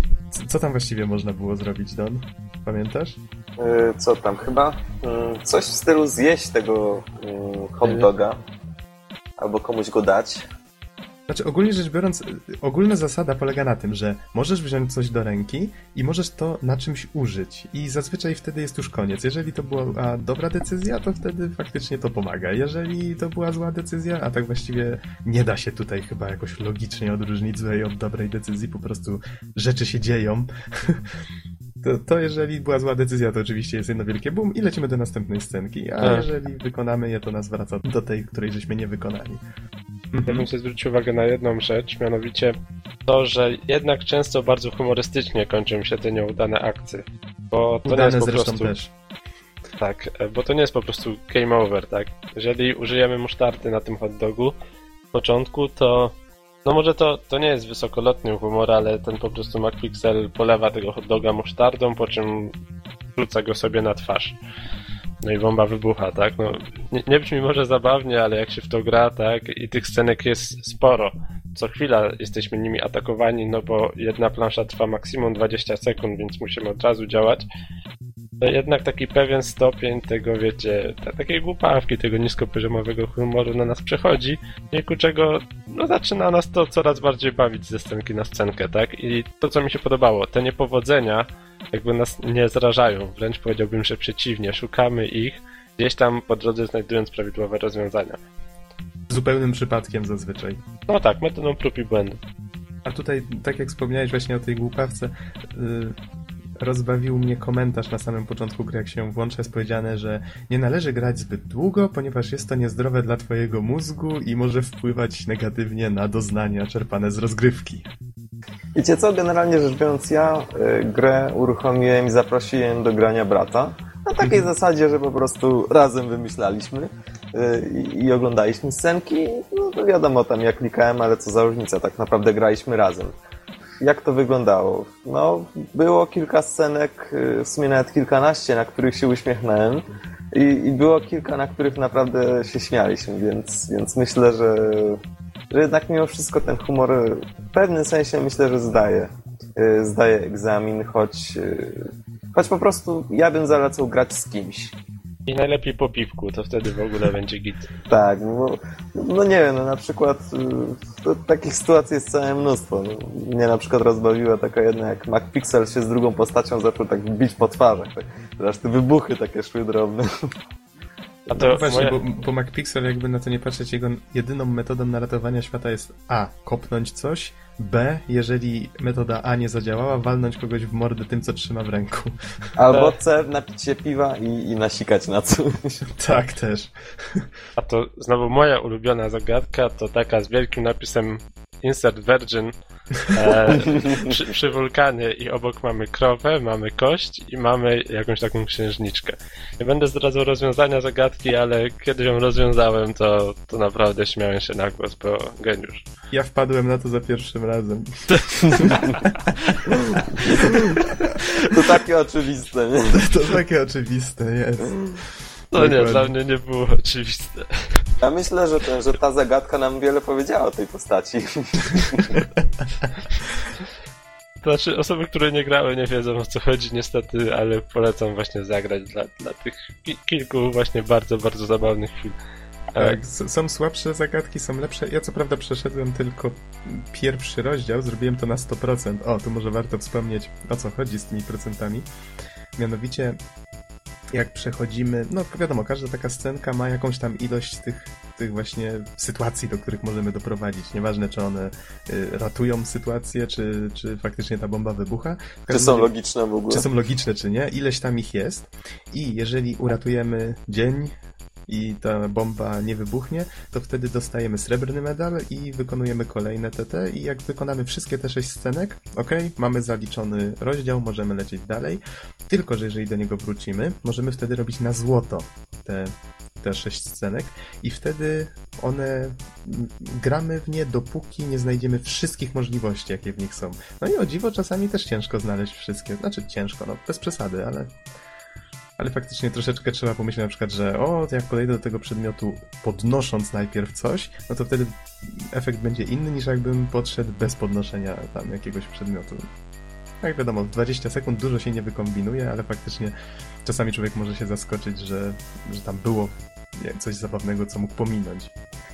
co tam właściwie można było zrobić, Don? Pamiętasz? Y, co tam? Chyba y, coś w stylu zjeść tego y, hot doga albo komuś go dać. Znaczy, ogólnie rzecz biorąc, ogólna zasada polega na tym, że możesz wziąć coś do ręki i możesz to na czymś użyć. I zazwyczaj wtedy jest już koniec. Jeżeli to była dobra decyzja, to wtedy faktycznie to pomaga. Jeżeli to była zła decyzja, a tak właściwie nie da się tutaj chyba jakoś logicznie odróżnić złej od dobrej decyzji, po prostu rzeczy się dzieją. To, to jeżeli była zła decyzja, to oczywiście jest jedno wielkie boom i lecimy do następnej scenki, a tak. jeżeli wykonamy je, to nas wraca do tej, której żeśmy nie wykonali. Ja bym się zwrócił uwagę na jedną rzecz, mianowicie to, że jednak często bardzo humorystycznie kończą się te nieudane akcje. Bo to Udane nie jest po prostu... też. Tak, bo to nie jest po prostu game over, tak? Jeżeli użyjemy musztardy na tym hot dogu w początku, to no może to, to nie jest wysokolotny humor, ale ten po prostu MacPixel polewa tego hot doga musztardą, po czym rzuca go sobie na twarz. No i bomba wybucha, tak? No, nie, nie brzmi może zabawnie, ale jak się w to gra, tak? I tych scenek jest sporo. Co chwila jesteśmy nimi atakowani, no bo jedna plansza trwa maksimum 20 sekund, więc musimy od razu działać. To jednak taki pewien stopień tego, wiecie, takiej głupawki, tego niskopoziomowego humoru na nas przechodzi, dzięki czego no, zaczyna nas to coraz bardziej bawić ze scenki na scenkę, tak? I to, co mi się podobało, te niepowodzenia, jakby nas nie zrażają, wręcz powiedziałbym, że przeciwnie, szukamy ich, gdzieś tam po drodze znajdując prawidłowe rozwiązania. Zupełnym przypadkiem zazwyczaj. No tak, metodą prób i błędów. A tutaj, tak jak wspomniałeś właśnie o tej głupawce, yy, rozbawił mnie komentarz na samym początku gry, jak się włącza, jest powiedziane, że nie należy grać zbyt długo, ponieważ jest to niezdrowe dla twojego mózgu i może wpływać negatywnie na doznania czerpane z rozgrywki. Wiecie co, generalnie rzecz biorąc, ja y, grę uruchomiłem i zaprosiłem do grania brata. Na takiej mhm. zasadzie, że po prostu razem wymyślaliśmy y, i oglądaliśmy scenki. No to wiadomo tam jak klikałem, ale co za różnica, tak naprawdę graliśmy razem. Jak to wyglądało? No, było kilka scenek, y, w sumie nawet kilkanaście, na których się uśmiechnąłem. I, i było kilka, na których naprawdę się śmialiśmy, więc, więc myślę, że że jednak mimo wszystko ten humor w pewnym sensie myślę, że zdaje. Y, zdaje egzamin, choć, y, choć po prostu ja bym zalecał grać z kimś. I najlepiej po piwku, to wtedy w ogóle będzie git. Tak, no, no nie wiem, no na przykład y, takich sytuacji jest całe mnóstwo. No, mnie na przykład rozbawiła taka jedna, jak MacPixel się z drugą postacią zaczął tak bić po twarzach, tak, aż te wybuchy takie szły drobne. A to no właśnie, moja... bo, bo MacPixel jakby na to nie patrzeć, jego jedyną metodą na ratowanie świata jest A. Kopnąć coś, B. Jeżeli metoda A nie zadziałała, walnąć kogoś w mordę tym, co trzyma w ręku. Albo C. Napić się piwa i, i nasikać na coś. Tak, też. A to znowu moja ulubiona zagadka to taka z wielkim napisem Insert Virgin E, przy, przy wulkanie i obok mamy krowę, mamy kość i mamy jakąś taką księżniczkę. Nie będę zdradzał rozwiązania zagadki, ale kiedy ją rozwiązałem, to, to naprawdę śmiałem się na głos, bo geniusz. Ja wpadłem na to za pierwszym razem. To takie oczywiste, nie? To takie oczywiste jest. To nie, Dokładnie. dla mnie nie było oczywiste. Ja myślę, że, ten, że ta zagadka nam wiele powiedziała o tej postaci. To znaczy, osoby, które nie grały, nie wiedzą o co chodzi niestety, ale polecam właśnie zagrać dla, dla tych ki- kilku właśnie bardzo, bardzo zabawnych chwil. Tak, s- są słabsze zagadki, są lepsze. Ja co prawda przeszedłem tylko pierwszy rozdział, zrobiłem to na 100%. O, tu może warto wspomnieć, o co chodzi z tymi procentami. Mianowicie, jak przechodzimy, no wiadomo, każda taka scenka ma jakąś tam ilość tych, tych właśnie sytuacji, do których możemy doprowadzić. Nieważne, czy one y, ratują sytuację, czy, czy faktycznie ta bomba wybucha. Czy są razie- logiczne w ogóle? czy są logiczne, czy nie, ileś tam ich jest. I jeżeli uratujemy dzień i ta bomba nie wybuchnie, to wtedy dostajemy srebrny medal i wykonujemy kolejne TT i jak wykonamy wszystkie te sześć scenek, ok, mamy zaliczony rozdział, możemy lecieć dalej. Tylko, że jeżeli do niego wrócimy, możemy wtedy robić na złoto te, te sześć scenek i wtedy one gramy w nie dopóki nie znajdziemy wszystkich możliwości, jakie w nich są. No i o dziwo czasami też ciężko znaleźć wszystkie. Znaczy ciężko, no bez przesady, ale. Ale faktycznie troszeczkę trzeba pomyśleć na przykład, że o, jak podejdę do tego przedmiotu podnosząc najpierw coś, no to wtedy efekt będzie inny niż jakbym podszedł bez podnoszenia tam jakiegoś przedmiotu. Jak wiadomo, w 20 sekund dużo się nie wykombinuje, ale faktycznie czasami człowiek może się zaskoczyć, że, że tam było coś zabawnego, co mógł pominąć.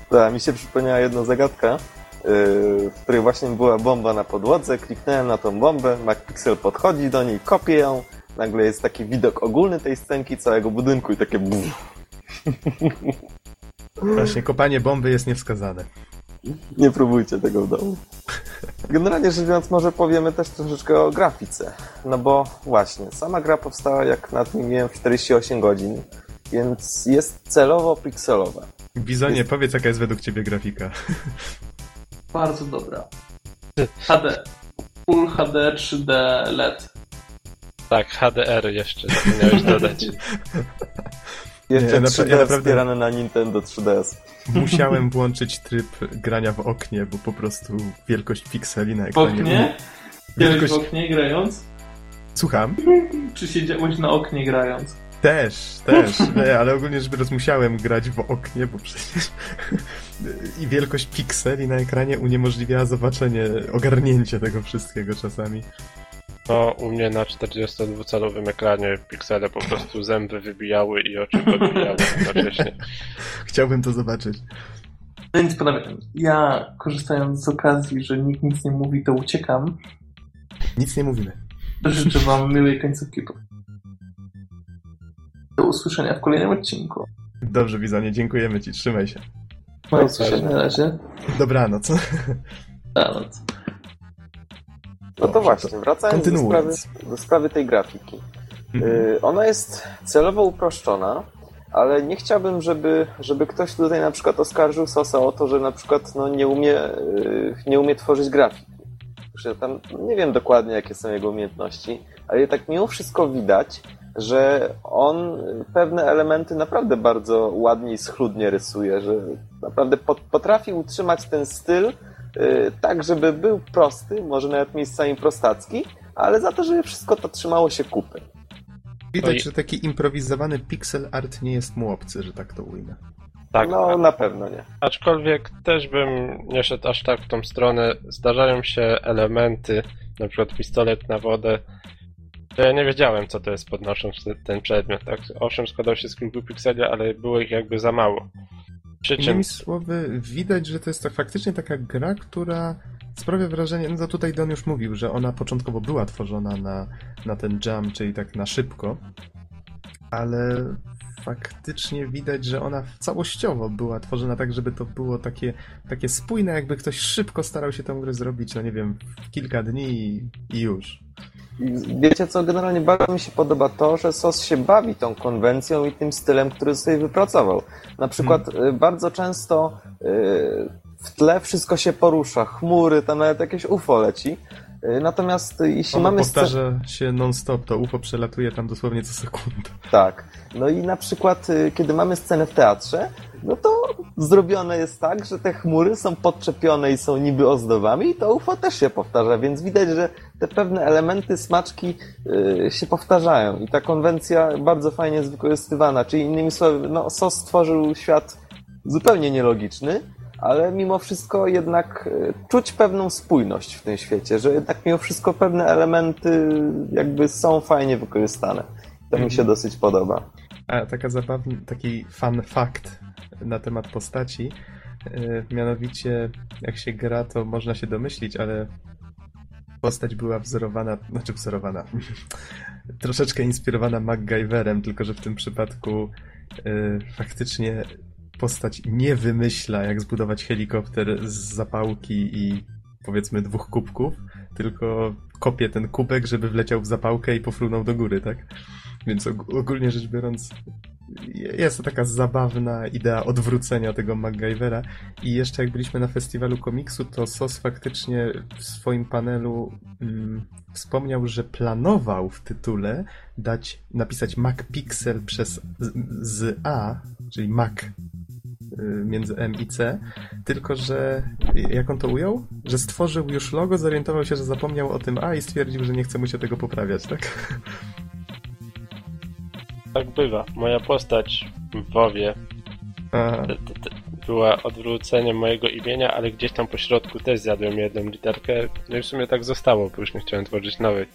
Tak, mi się przypomniała jedna zagadka, yy, w której właśnie była bomba na podłodze, kliknąłem na tą bombę, MacPixel podchodzi do niej, kopie ją, nagle jest taki widok ogólny tej scenki, całego budynku i takie buf. Właśnie, kopanie bomby jest niewskazane. Nie próbujcie tego w domu. Generalnie rzecz biorąc, może powiemy też troszeczkę o grafice. No bo właśnie, sama gra powstała, jak nad nim miałem, w 48 godzin, więc jest celowo pikselowa. Bizonie, powiedz jaka jest według ciebie grafika. Bardzo dobra. HD. Full HD 3D LED. Tak, HDR jeszcze zapomniałeś dodać. Jeszcze Nie, napra- 3D ja naprawdę- wspierane na Nintendo 3DS. Musiałem włączyć tryb grania w oknie, bo po prostu wielkość pikseli na W ekranie... oknie? Siedziałeś Wielkość... w oknie grając? Słucham? Czy siedziałeś na oknie grając? Też, też. Nie, ale ogólnie rzecz biorąc musiałem grać w oknie, bo przecież... I wielkość pikseli na ekranie uniemożliwiała zobaczenie, ogarnięcie tego wszystkiego czasami. No, u mnie na 42-calowym ekranie piksele po prostu zęby wybijały i oczy podbijały jednocześnie. Chciałbym to zobaczyć. No więc panowie, ja korzystając z okazji, że nikt nic nie mówi, to uciekam. Nic nie mówimy. Życzę wam miłej końcówki. Do usłyszenia w kolejnym odcinku. Dobrze, Bizonie, dziękujemy ci, trzymaj się. Do usłyszenia na razie. Dobranoc. Dobranoc. No to właśnie, wracając do sprawy, do sprawy tej grafiki. Mhm. Y, Ona jest celowo uproszczona, ale nie chciałbym, żeby, żeby ktoś tutaj na przykład oskarżył Sosa o to, że na przykład no, nie, umie, y, nie umie tworzyć grafiki. Ja tam nie wiem dokładnie, jakie są jego umiejętności, ale tak mimo wszystko widać, że on pewne elementy naprawdę bardzo ładnie i schludnie rysuje, że naprawdę pot- potrafi utrzymać ten styl tak, żeby był prosty, może nawet miejscami prostacki, ale za to, żeby wszystko to trzymało się kupy. Widać, że taki improwizowany pixel art nie jest mu obcy, że tak to ujmę. Tak, No, na pewno nie. aczkolwiek też bym nie szedł aż tak w tą stronę. Zdarzają się elementy, na przykład pistolet na wodę, że ja nie wiedziałem, co to jest podnosząc te- ten przedmiot. Tak? Owszem, składał się z kilku pikseli, ale było ich jakby za mało. Przy czym Innymi słowy, widać, że to jest tak, faktycznie taka gra, która sprawia wrażenie, no to tutaj Don już mówił, że ona początkowo była tworzona na, na ten jam, czyli tak na szybko, ale faktycznie widać, że ona całościowo była tworzona tak, żeby to było takie, takie spójne, jakby ktoś szybko starał się tę grę zrobić, no nie wiem, w kilka dni i, i już. Wiecie co, generalnie bardzo mi się podoba to, że SOS się bawi tą konwencją i tym stylem, który sobie wypracował. Na przykład y, bardzo często y, w tle wszystko się porusza, chmury, tam nawet jakieś UFO leci. Y, Natomiast y, jeśli Ono mamy powtarza się non-stop, to UFO przelatuje tam dosłownie co sekundę. Tak. No i na przykład, y, kiedy mamy scenę w teatrze, no to zrobione jest tak, że te chmury są podczepione i są niby ozdobami i to UFO też się powtarza, więc widać, że te pewne elementy, smaczki y, się powtarzają i ta konwencja bardzo fajnie jest wykorzystywana. Czyli innymi słowy, no SOS stworzył świat zupełnie nielogiczny, ale mimo wszystko jednak y, czuć pewną spójność w tym świecie, że jednak mimo wszystko pewne elementy jakby są fajnie wykorzystane. To mi się dosyć podoba. A taka zabawny, taki fun fact na temat postaci. Yy, mianowicie, jak się gra, to można się domyślić, ale postać była wzorowana, znaczy wzorowana, troszeczkę inspirowana MacGyverem, tylko że w tym przypadku yy, faktycznie postać nie wymyśla, jak zbudować helikopter z zapałki i powiedzmy dwóch kubków, tylko kopie ten kubek, żeby wleciał w zapałkę i pofrunął do góry, tak? Więc og- ogólnie rzecz biorąc, jest to taka zabawna idea odwrócenia tego MacGyvera. I jeszcze jak byliśmy na festiwalu komiksu, to SOS faktycznie w swoim panelu mm, wspomniał, że planował w tytule dać, napisać MacPixel przez z, z A, czyli Mac między M i C, tylko że jak on to ujął? Że stworzył już logo, zorientował się, że zapomniał o tym A i stwierdził, że nie chce mu się tego poprawiać, tak? Tak bywa. Moja postać w WoWie była odwróceniem mojego imienia, ale gdzieś tam po środku też zjadłem jedną literkę. No i w sumie tak zostało, bo już nie chciałem tworzyć nowej.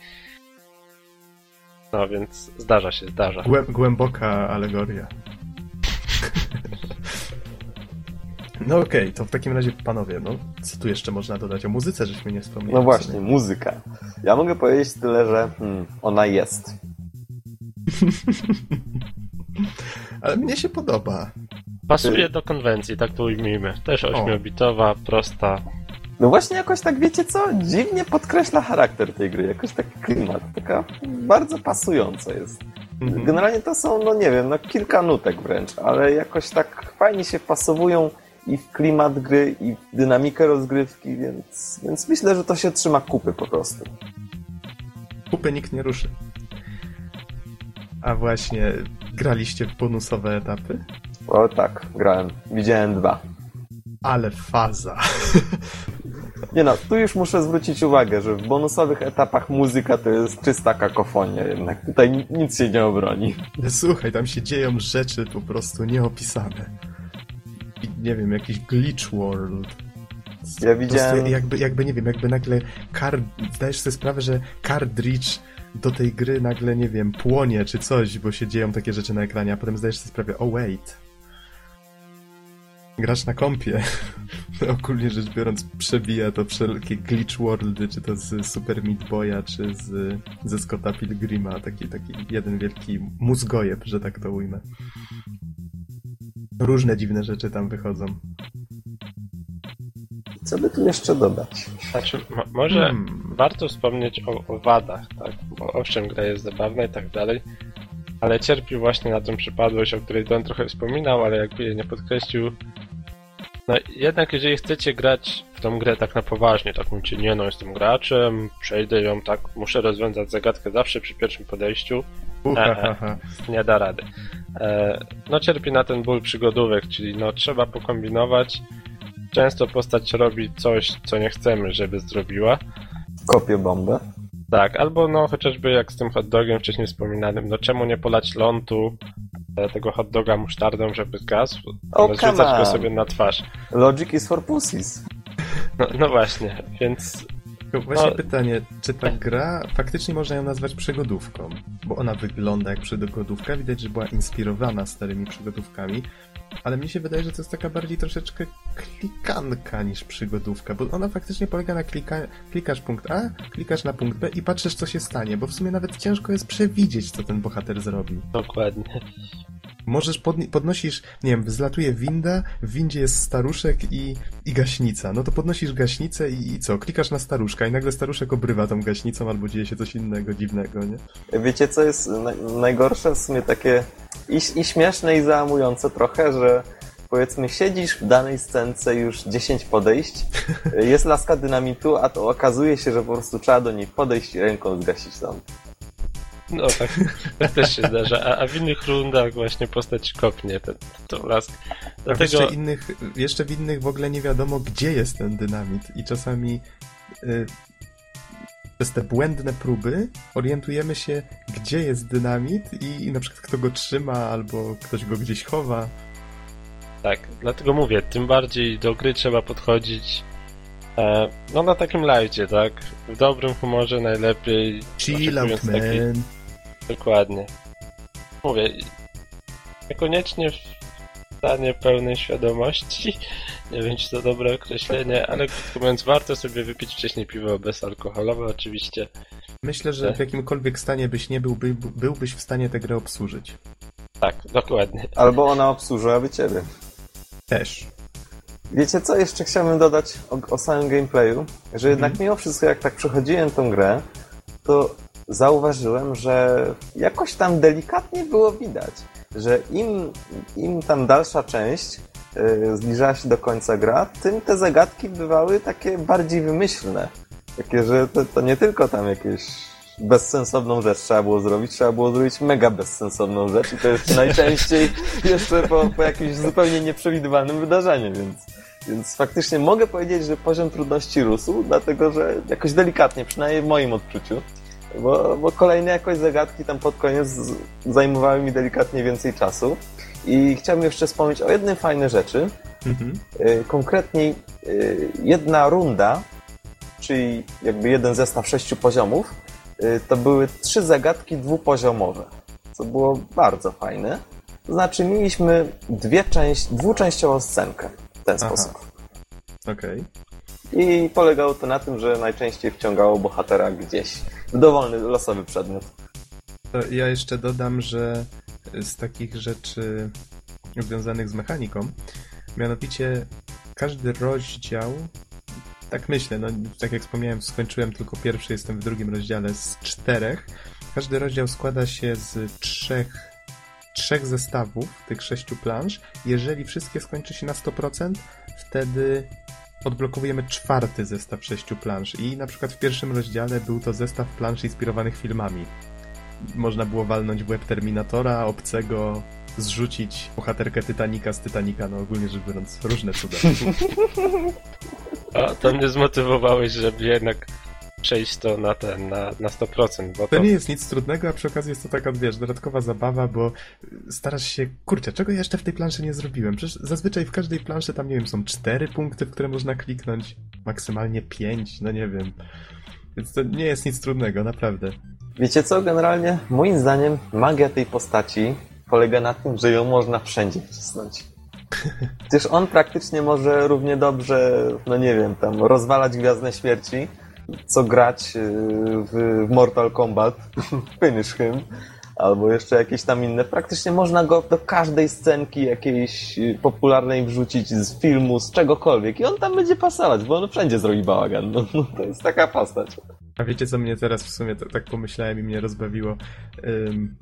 No więc zdarza się, zdarza. Głę- głęboka alegoria. No okej, to w takim razie panowie, no co tu jeszcze można dodać o muzyce, żeśmy nie wspomnieli. No właśnie, muzyka. Ja mogę powiedzieć tyle, że hmm, ona jest. Ale mnie się podoba. Pasuje do konwencji, tak to ujmijmy. Też ośmiobitowa, prosta. No właśnie jakoś tak, wiecie co, dziwnie podkreśla charakter tej gry, jakoś taki klimat, taka bardzo pasująca jest. Mhm. Generalnie to są, no nie wiem, no kilka nutek wręcz, ale jakoś tak fajnie się wpasowują i w klimat gry, i w dynamikę rozgrywki, więc, więc myślę, że to się trzyma kupy po prostu. Kupy nikt nie ruszy. A właśnie, graliście w bonusowe etapy? O tak, grałem, widziałem dwa. Ale faza. Nie no, tu już muszę zwrócić uwagę, że w bonusowych etapach muzyka to jest czysta kakofonia jednak. Tutaj ni- nic się nie obroni. Słuchaj, tam się dzieją rzeczy po prostu nieopisane. Nie wiem, jakiś glitch world. Ja widziałem- jakby, jakby, nie wiem, jakby nagle kar... zdajesz sobie sprawę, że cartridge do tej gry nagle, nie wiem, płonie czy coś, bo się dzieją takie rzeczy na ekranie, a potem zdajesz sobie sprawę, oh wait. Grasz na kompie. Ogólnie rzecz biorąc, przebija to wszelkie glitch worldy, czy to z Super Meat Boya, czy z, ze Scotta Pilgrima. Taki, taki jeden wielki mózgojeb, że tak to ujmę. Różne dziwne rzeczy tam wychodzą. Co by tu jeszcze dodać? Znaczy, mo- może Hmm. warto wspomnieć o, o wadach, tak? Bo owszem, gra jest zabawna i tak dalej, ale cierpi właśnie na tą przypadłość, o której Don trochę wspominał, ale jakby jej nie podkreślił. No jednak jeżeli chcecie grać w tą grę tak na poważnie, tak mówicie, nie no, jestem graczem, przejdę ją tak, muszę rozwiązać zagadkę zawsze przy pierwszym podejściu, E, ha, ha. nie da rady. E, no cierpi na ten ból przygodówek, czyli no trzeba pokombinować. Często postać robi coś, co nie chcemy, żeby zrobiła. Kopię bombę. Tak, albo no chociażby jak z tym hot dogiem wcześniej wspominanym, no czemu nie polać lądu e, tego hot doga musztardą, żeby zgasł, O, ale come rzucać go sobie na twarz. Logic is for pussies. No, no właśnie, więc Tylko Właśnie No- pytanie, czy ta gra faktycznie można ją nazwać przygodówką? Bo ona wygląda jak przygodówka, widać, że była inspirowana starymi przygodówkami, ale mi się wydaje, że to jest taka bardziej troszeczkę klikanka niż przygodówka, bo ona faktycznie polega na klika... klikasz punkt A, klikasz na punkt B i patrzysz co się stanie, bo w sumie nawet ciężko jest przewidzieć, co ten bohater zrobi. dokładnie. Możesz, podni- podnosisz, nie wiem, wzlatuje winda, w windzie jest staruszek i, i gaśnica. No to podnosisz gaśnicę i, i co? Klikasz na staruszka i nagle staruszek obrywa tą gaśnicą albo dzieje się coś innego dziwnego, nie? Wiecie, co jest na- najgorsze? W sumie takie i, i śmieszne, i załamujące trochę, że powiedzmy siedzisz w danej scence już 10 podejść, jest laska dynamitu, a to okazuje się, że po prostu trzeba do niej podejść i ręką zgasić tam. No tak, tak też się zdarza. A, a w innych rundach właśnie postać kopnie ten, tą laskę. Dlatego jeszcze, innych, jeszcze w innych w ogóle nie wiadomo, gdzie jest ten dynamit. I czasami y, przez te błędne próby orientujemy się, gdzie jest dynamit i, i na przykład kto go trzyma, albo ktoś go gdzieś chowa. tak, dlatego mówię, tym bardziej do gry trzeba podchodzić e, no na takim lajcie, tak? W dobrym humorze najlepiej. Chill out, taki- man. Dokładnie. Mówię, niekoniecznie w stanie pełnej świadomości. Nie wiem, czy to dobre określenie, ale krótko mówiąc, warto sobie wypić wcześniej piwo bezalkoholowe, oczywiście. Myślę, że w jakimkolwiek stanie byś nie był, by, byłbyś w stanie tę grę obsłużyć. Tak, dokładnie. Albo ona obsłużyłaby ciebie. Też. Wiecie co, jeszcze chciałbym dodać o, o samym gameplayu, że jednak mimo wszystko jak tak przechodziłem tą grę, to zauważyłem, że jakoś tam delikatnie było widać, że im, im tam dalsza część yy, zbliżała się do końca gra, tym te zagadki bywały takie bardziej wymyślne. Takie, że to, to nie tylko tam jakieś bezsensowną rzecz trzeba było zrobić, trzeba było zrobić mega bezsensowną rzecz i to jeszcze najczęściej jeszcze po, po jakimś zupełnie nieprzewidywanym wydarzeniu, więc, więc faktycznie mogę powiedzieć, że poziom trudności rósł, dlatego że jakoś delikatnie, przynajmniej w moim odczuciu, bo, bo kolejne jakoś zagadki tam pod koniec zajmowały mi delikatnie więcej czasu i chciałbym jeszcze wspomnieć o jednej fajnej rzeczy, Mhm. Y, konkretniej y, jedna runda, czyli jakby jeden zestaw sześciu poziomów, y, to były trzy zagadki dwupoziomowe, co było bardzo fajne. To znaczy mieliśmy dwie część, dwuczęściową scenkę w ten Aha. sposób. Okej. I polegało to na tym, że najczęściej wciągało bohatera gdzieś dowolny, losowy przedmiot. To ja jeszcze dodam, że z takich rzeczy związanych z mechaniką, mianowicie każdy rozdział, tak myślę, no tak jak wspomniałem, skończyłem tylko pierwszy, jestem w drugim rozdziale z czterech. Każdy rozdział składa się z trzech, trzech zestawów tych sześciu planż. Jeżeli wszystkie skończy się na 100%, wtedy odblokowujemy czwarty zestaw sześciu planż. I na przykład w pierwszym rozdziale był to zestaw planż inspirowanych filmami można było walnąć w łeb Terminatora, obcego, zrzucić bohaterkę Titanica z Titanica, no ogólnie rzecz biorąc, różne cuda. A to mnie zmotywowałeś, żeby jednak przejść to na ten, na, na 100%, bo to... To nie jest nic trudnego, a przy okazji jest to taka, wiesz, dodatkowa zabawa, bo starasz się, kurczę, czego ja jeszcze w tej planszy nie zrobiłem? Przecież zazwyczaj w każdej planszy tam, nie wiem, są cztery punkty, w które można kliknąć, maksymalnie pięć, no nie wiem. Więc to nie jest nic trudnego, naprawdę. Wiecie co, generalnie moim zdaniem magia tej postaci polega na tym, że ją można wszędzie wcisnąć. Gdyż on praktycznie może równie dobrze, no nie wiem, tam rozwalać Gwiazdne Śmierci, co grać yy, w Mortal Kombat, Finish Him, albo jeszcze jakieś tam inne. Praktycznie można go do każdej scenki jakiejś yy, popularnej wrzucić z filmu, z czegokolwiek i on tam będzie pasować, bo on wszędzie zrobi bałagan. No, no, to jest taka postać. A wiecie, co mnie teraz w sumie tak pomyślałem i mnie rozbawiło? Ym,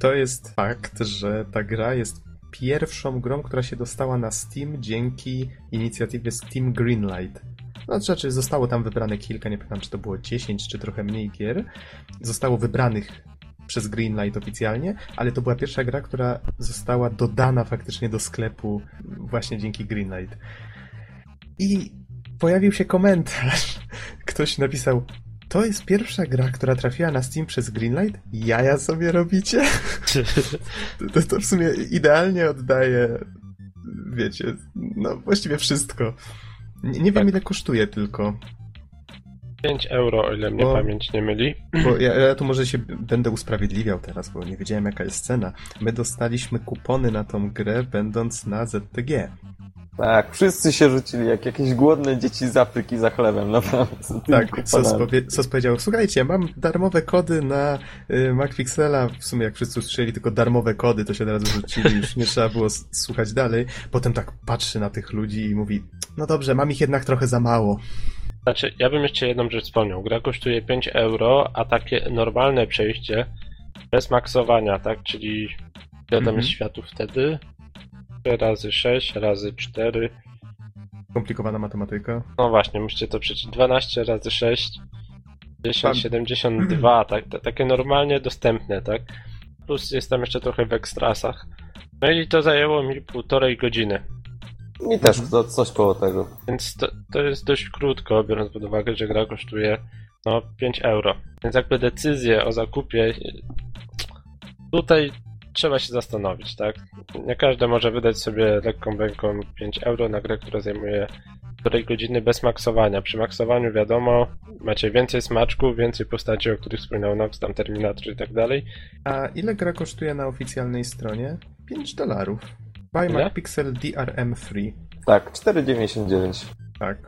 to jest fakt, że ta gra jest pierwszą grą, która się dostała na Steam dzięki inicjatywie Steam Greenlight. No, znaczy, zostało tam wybrane kilka, nie pamiętam, czy to było 10, czy trochę mniej gier. Zostało wybranych przez Greenlight oficjalnie, ale to była pierwsza gra, która została dodana faktycznie do sklepu właśnie dzięki Greenlight. I pojawił się komentarz. Ktoś napisał, to jest pierwsza gra, która trafiła na Steam przez Greenlight? Jaja sobie robicie? To, to w sumie idealnie oddaje, wiecie, no właściwie wszystko. Nie, nie wiem Tak. ile kosztuje tylko, 5 euro, o ile mnie Bo- pamięć nie myli. bo ja, ja tu może się będę usprawiedliwiał teraz, bo nie wiedziałem jaka jest cena. My dostaliśmy kupony na tą grę będąc na ZTG. Tak, wszyscy się rzucili jak jakieś głodne dzieci z Afryki za chlebem, naprawdę. Tak, Sos, powie, Sos powiedział, słuchajcie, mam darmowe kody na y, MacPixela, w sumie jak wszyscy usłyszeli tylko darmowe kody, to się od razu rzucili, już nie trzeba było słuchać dalej. Potem tak patrzy na tych ludzi i mówi, no dobrze, mam ich jednak trochę za mało. Znaczy, ja bym jeszcze jedną rzecz wspomniał. Gra kosztuje 5 euro, a takie normalne przejście bez maksowania, tak? Czyli ile tam jest światów wtedy? 3 razy 6 razy 4. Komplikowana matematyka. No właśnie, musicie to przeczytać. 12 razy 6. 10, Pan- 72, tak, takie normalnie dostępne, tak? Plus jest tam jeszcze trochę w ekstrasach. No i to zajęło mi półtorej godziny. Mi też to coś koło tego. Więc to, to jest dość krótko, biorąc pod uwagę, że gra kosztuje no 5 euro. Więc jakby decyzję o zakupie tutaj trzeba się zastanowić, tak? Nie każdy może wydać sobie lekką ręką 5 euro na grę, która zajmuje półtorej godziny bez maksowania. Przy maksowaniu wiadomo, macie więcej smaczków, więcej postaci, o których wspominał Nox, tam Terminator i tak dalej. A ile gra kosztuje na oficjalnej stronie? 5 dolarów. Buy Ile? MacPixel DRM Free. Tak, 4,99. Tak.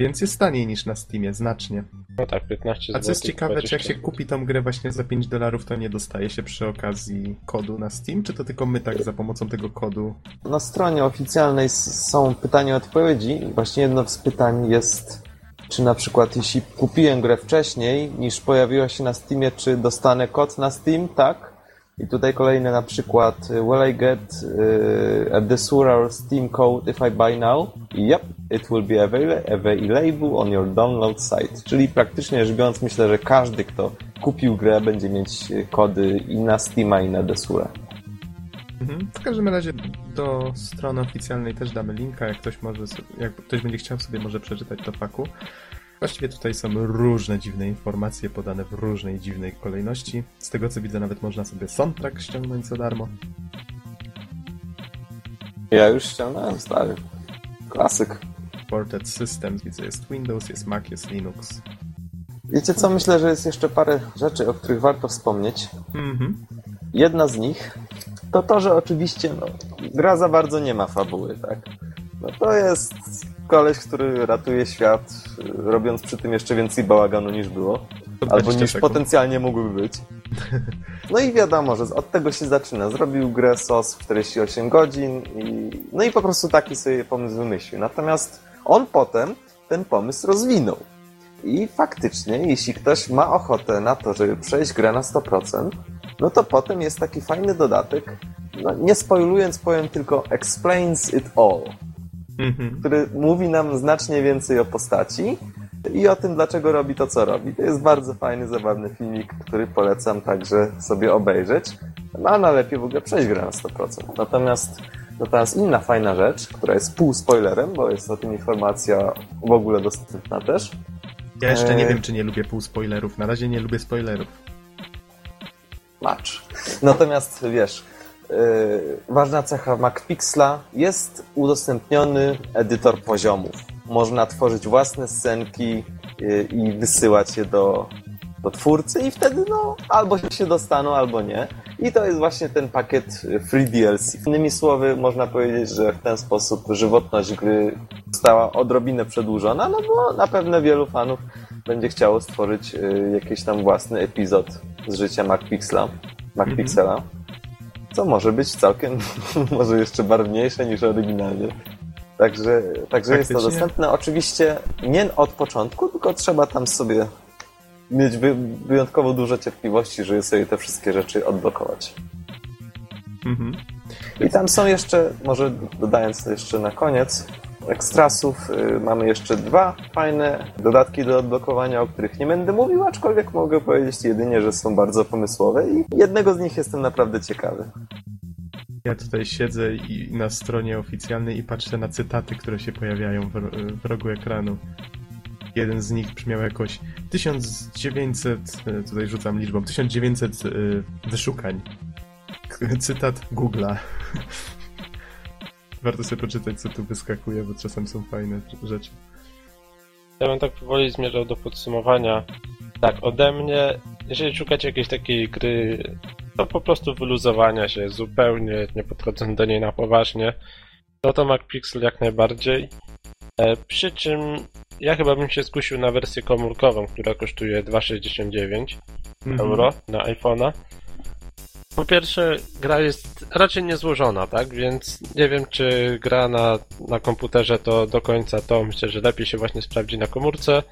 Więc jest taniej niż na Steamie, znacznie. No tak, 15 A zł. co jest ciekawe, czy jak się kupi tą grę właśnie za 5 dolarów, to nie dostaje się przy okazji kodu na Steam, czy to tylko my tak za pomocą tego kodu? Na stronie oficjalnej są pytania i odpowiedzi. Właśnie jedno z pytań jest, czy na przykład jeśli kupiłem grę wcześniej niż pojawiła się na Steamie, czy dostanę kod na Steam? Tak. I tutaj kolejny na przykład, y, will I get y, a Desura Steam code if I buy now? Yep, it will be avail- available on your download site. Czyli praktycznie rzecz biorąc, myślę, że każdy, kto kupił grę, będzie mieć y, kody i na Steama, i na Desura. Mhm. W każdym razie do strony oficjalnej też damy linka, jak ktoś może, jak ktoś będzie chciał sobie może przeczytać to faku. Właściwie tutaj są różne dziwne informacje podane w różnej dziwnej kolejności. Z tego co widzę nawet można sobie soundtrack ściągnąć za darmo. Ja już ściągnąłem, stary. Klasyk. Ported Systems, widzę jest Windows, jest Mac, jest Linux. Wiecie co, myślę, że jest jeszcze parę rzeczy, o których warto wspomnieć. Mhm. Jedna z nich to to, że oczywiście no, gra za bardzo nie ma fabuły, tak? No to jest koleś, który ratuje świat, robiąc przy tym jeszcze więcej bałaganu niż było. Albo 20 niż sekund. potencjalnie mógłby być. No i wiadomo, że od tego się zaczyna. Zrobił grę SOS w 48 godzin i no i po prostu taki sobie pomysł wymyślił. Natomiast on potem ten pomysł rozwinął. I faktycznie, jeśli ktoś ma ochotę na to, żeby przejść grę na 100%, no to potem jest taki fajny dodatek. No, nie spoilując, powiem tylko Explains It All Mhm. który mówi nam znacznie więcej o postaci i o tym, dlaczego robi to, co robi. To jest bardzo fajny, zabawny filmik, który polecam także sobie obejrzeć. No, a najlepiej w ogóle przejść grę na 100%. Natomiast, natomiast inna fajna rzecz, która jest pół spoilerem, bo jest o tym informacja w ogóle dostępna też. Ja jeszcze nie Eee. wiem, czy nie lubię pół spoilerów. Na razie nie lubię spoilerów. Match. Natomiast wiesz, ważna cecha MacPixla jest udostępniony edytor poziomów. Można tworzyć własne scenki yy, i wysyłać je do, do twórcy i wtedy no albo się dostaną, albo nie. I to jest właśnie ten pakiet y, Free DLC. Innymi słowy, można powiedzieć, że w ten sposób żywotność gry została odrobinę przedłużona, no bo na pewno wielu fanów będzie chciało stworzyć jakiś tam własny epizod z życia MacPixla, MacPixela. Co może być całkiem, może jeszcze barwniejsze niż oryginalnie. Także, także jest to dostępne. Oczywiście nie od początku, tylko trzeba tam sobie mieć wy, wyjątkowo dużo cierpliwości, żeby sobie te wszystkie rzeczy odblokować. Mhm. I tam są jeszcze, może dodając to jeszcze na koniec, ekstrasów, y, mamy jeszcze dwa fajne dodatki do odblokowania, o których nie będę mówił, aczkolwiek mogę powiedzieć jedynie, że są bardzo pomysłowe i jednego z nich jestem naprawdę ciekawy. Ja tutaj siedzę i na stronie oficjalnej i patrzę na cytaty, które się pojawiają w, w rogu ekranu. Jeden z nich brzmiał jakoś 1900, e, tutaj rzucam liczbą, 1900 e, wyszukań. Cytat Google'a. Warto sobie poczytać, co tu wyskakuje, bo czasem są fajne rzeczy. Ja bym tak powoli zmierzał do podsumowania. Tak, ode mnie, jeżeli szukacie jakiejś takiej gry, to po prostu wyluzowania się zupełnie, nie podchodząc do niej na poważnie, no to MacPixel jak najbardziej. E, przy czym ja chyba bym się skusił na wersję komórkową, która kosztuje 2,69 Mhm. euro na iPhone'a. Po pierwsze, gra jest raczej niezłożona, tak? Więc nie wiem, czy gra na, na komputerze to do końca to myślę, że lepiej się właśnie sprawdzi na komórce.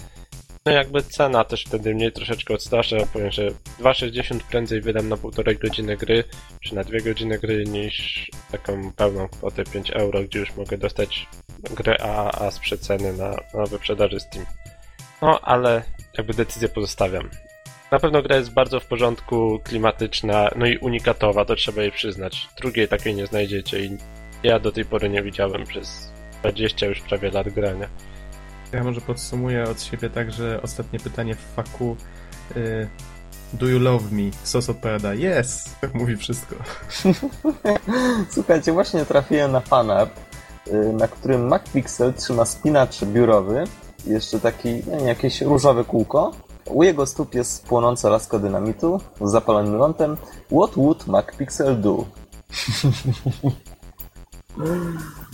No jakby cena też wtedy mnie troszeczkę odstrasza. Powiem, że 2,60 prędzej wydam na półtorej godziny gry, czy na dwie godziny gry niż taką pełną kwotę 5 euro, gdzie już mogę dostać grę AAA z przeceny na, na wyprzedaży Steam. No, ale jakby decyzję pozostawiam. Na pewno gra jest bardzo w porządku, klimatyczna, no i unikatowa, to trzeba jej przyznać. Drugiej takiej nie znajdziecie i ja do tej pory nie widziałem przez 20 już prawie lat grania. Ja może podsumuję od siebie tak, że ostatnie pytanie w faku y, Do you love me? Sos odpowiada yes! Tak mówi wszystko. Słuchajcie, właśnie trafiłem na fanart, y, na którym MacPixel trzyma spinacz biurowy jeszcze taki, nie wiem, jakieś różowe kółko. U jego stóp jest płonąca laska dynamitu z zapalonym lądem. What would MacPixel do?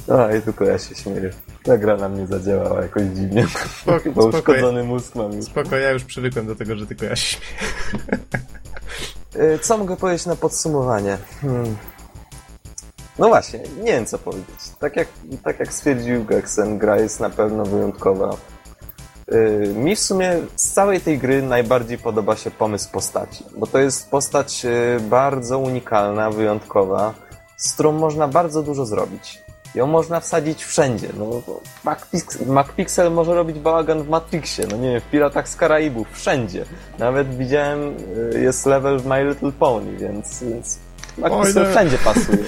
A, i tylko ja się śmieję. Ta gra na mnie zadziałała jakoś dziwnie. Spoko, spoko, uszkodzony mózg mam już. spoko, ja już przywykłem do tego, że tylko ja się śmieję. Y, Co mogę powiedzieć na podsumowanie? Hmm. No właśnie, nie wiem co powiedzieć. Tak jak, tak jak stwierdził Gexen, gra jest na pewno wyjątkowa. Y, Mi w sumie z całej tej gry najbardziej podoba się pomysł postaci, bo to jest postać y, bardzo unikalna, wyjątkowa, z którą można bardzo dużo zrobić. Ją można wsadzić wszędzie. No, MacPix- MacPixel może robić bałagan w Matrixie, no nie wiem, w Piratach z Karaibów, wszędzie. Nawet widziałem, y, jest level w My Little Pony, więc, więc MacPixel nie. wszędzie pasuje.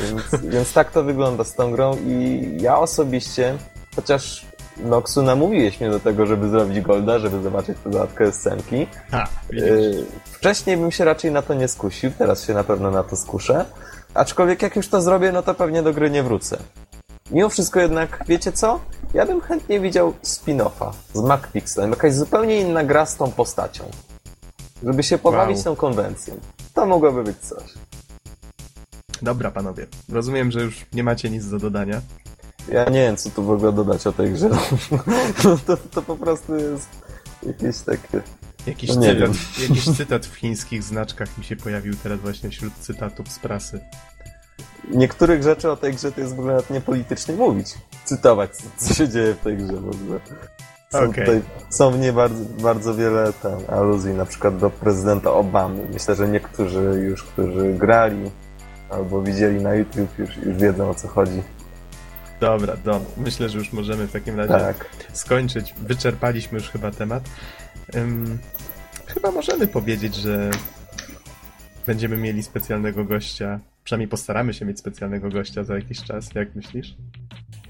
Więc, więc tak to wygląda z tą grą i ja osobiście, chociaż Noxu namówiłeś mnie do tego, żeby zrobić Golda, żeby zobaczyć tę dodatkowe scenki. Ha, widzisz. Yy, Wcześniej bym się raczej na to nie skusił, teraz się na pewno na to skuszę. Aczkolwiek jak już to zrobię, no to pewnie do gry nie wrócę. Mimo wszystko jednak, wiecie co? Ja bym chętnie widział spin-offa z MacPixelem, jakaś zupełnie inna gra z tą postacią. Żeby się pobawić Wow. tą konwencją. To mogłoby być coś. Dobra, panowie. Rozumiem, że już nie macie nic do dodania. Ja nie wiem, co tu w ogóle dodać o tej grze. No to, to po prostu jest jakieś takie... Jakiś, No nie cytat, wiem. jakiś cytat w chińskich znaczkach mi się pojawił teraz właśnie wśród cytatów z prasy. Niektórych rzeczy o tej grze to jest w ogóle nawet niepolitycznie mówić. Cytować, co, się dzieje w tej grze w ogóle. Są, Okej. tutaj, są w niej bardzo, bardzo wiele tam, aluzji, na przykład do prezydenta Obamy. Myślę, że niektórzy już, którzy grali albo widzieli na YouTube, już, już wiedzą o co chodzi. Dobra, dobra. Myślę, że już możemy w takim razie Tak. skończyć. Wyczerpaliśmy już chyba temat. Ym, chyba możemy powiedzieć, że będziemy mieli specjalnego gościa. Przynajmniej postaramy się mieć specjalnego gościa za jakiś czas. Jak myślisz?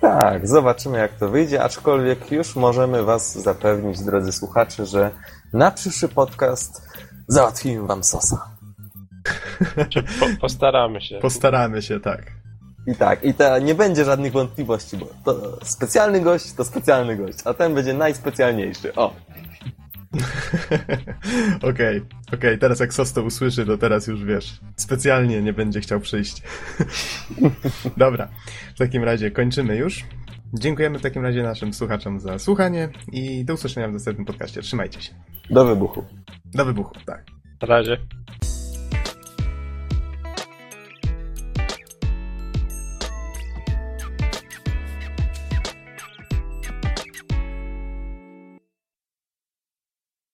Tak, zobaczymy jak to wyjdzie, aczkolwiek już możemy Was zapewnić, drodzy słuchacze, że na przyszły podcast załatwimy Wam sosa. Po, postaramy się. Postaramy się, tak. I tak, i te, nie będzie żadnych wątpliwości, bo to specjalny gość to specjalny gość, a ten będzie najspecjalniejszy. O, Okej, okej, teraz jak Sos to usłyszy, to teraz już wiesz, specjalnie nie będzie chciał przyjść. Dobra, w takim razie kończymy już. Dziękujemy w takim razie naszym słuchaczom za słuchanie i do usłyszenia w następnym podcaście. Trzymajcie się. do wybuchu. Do wybuchu, tak. Na razie.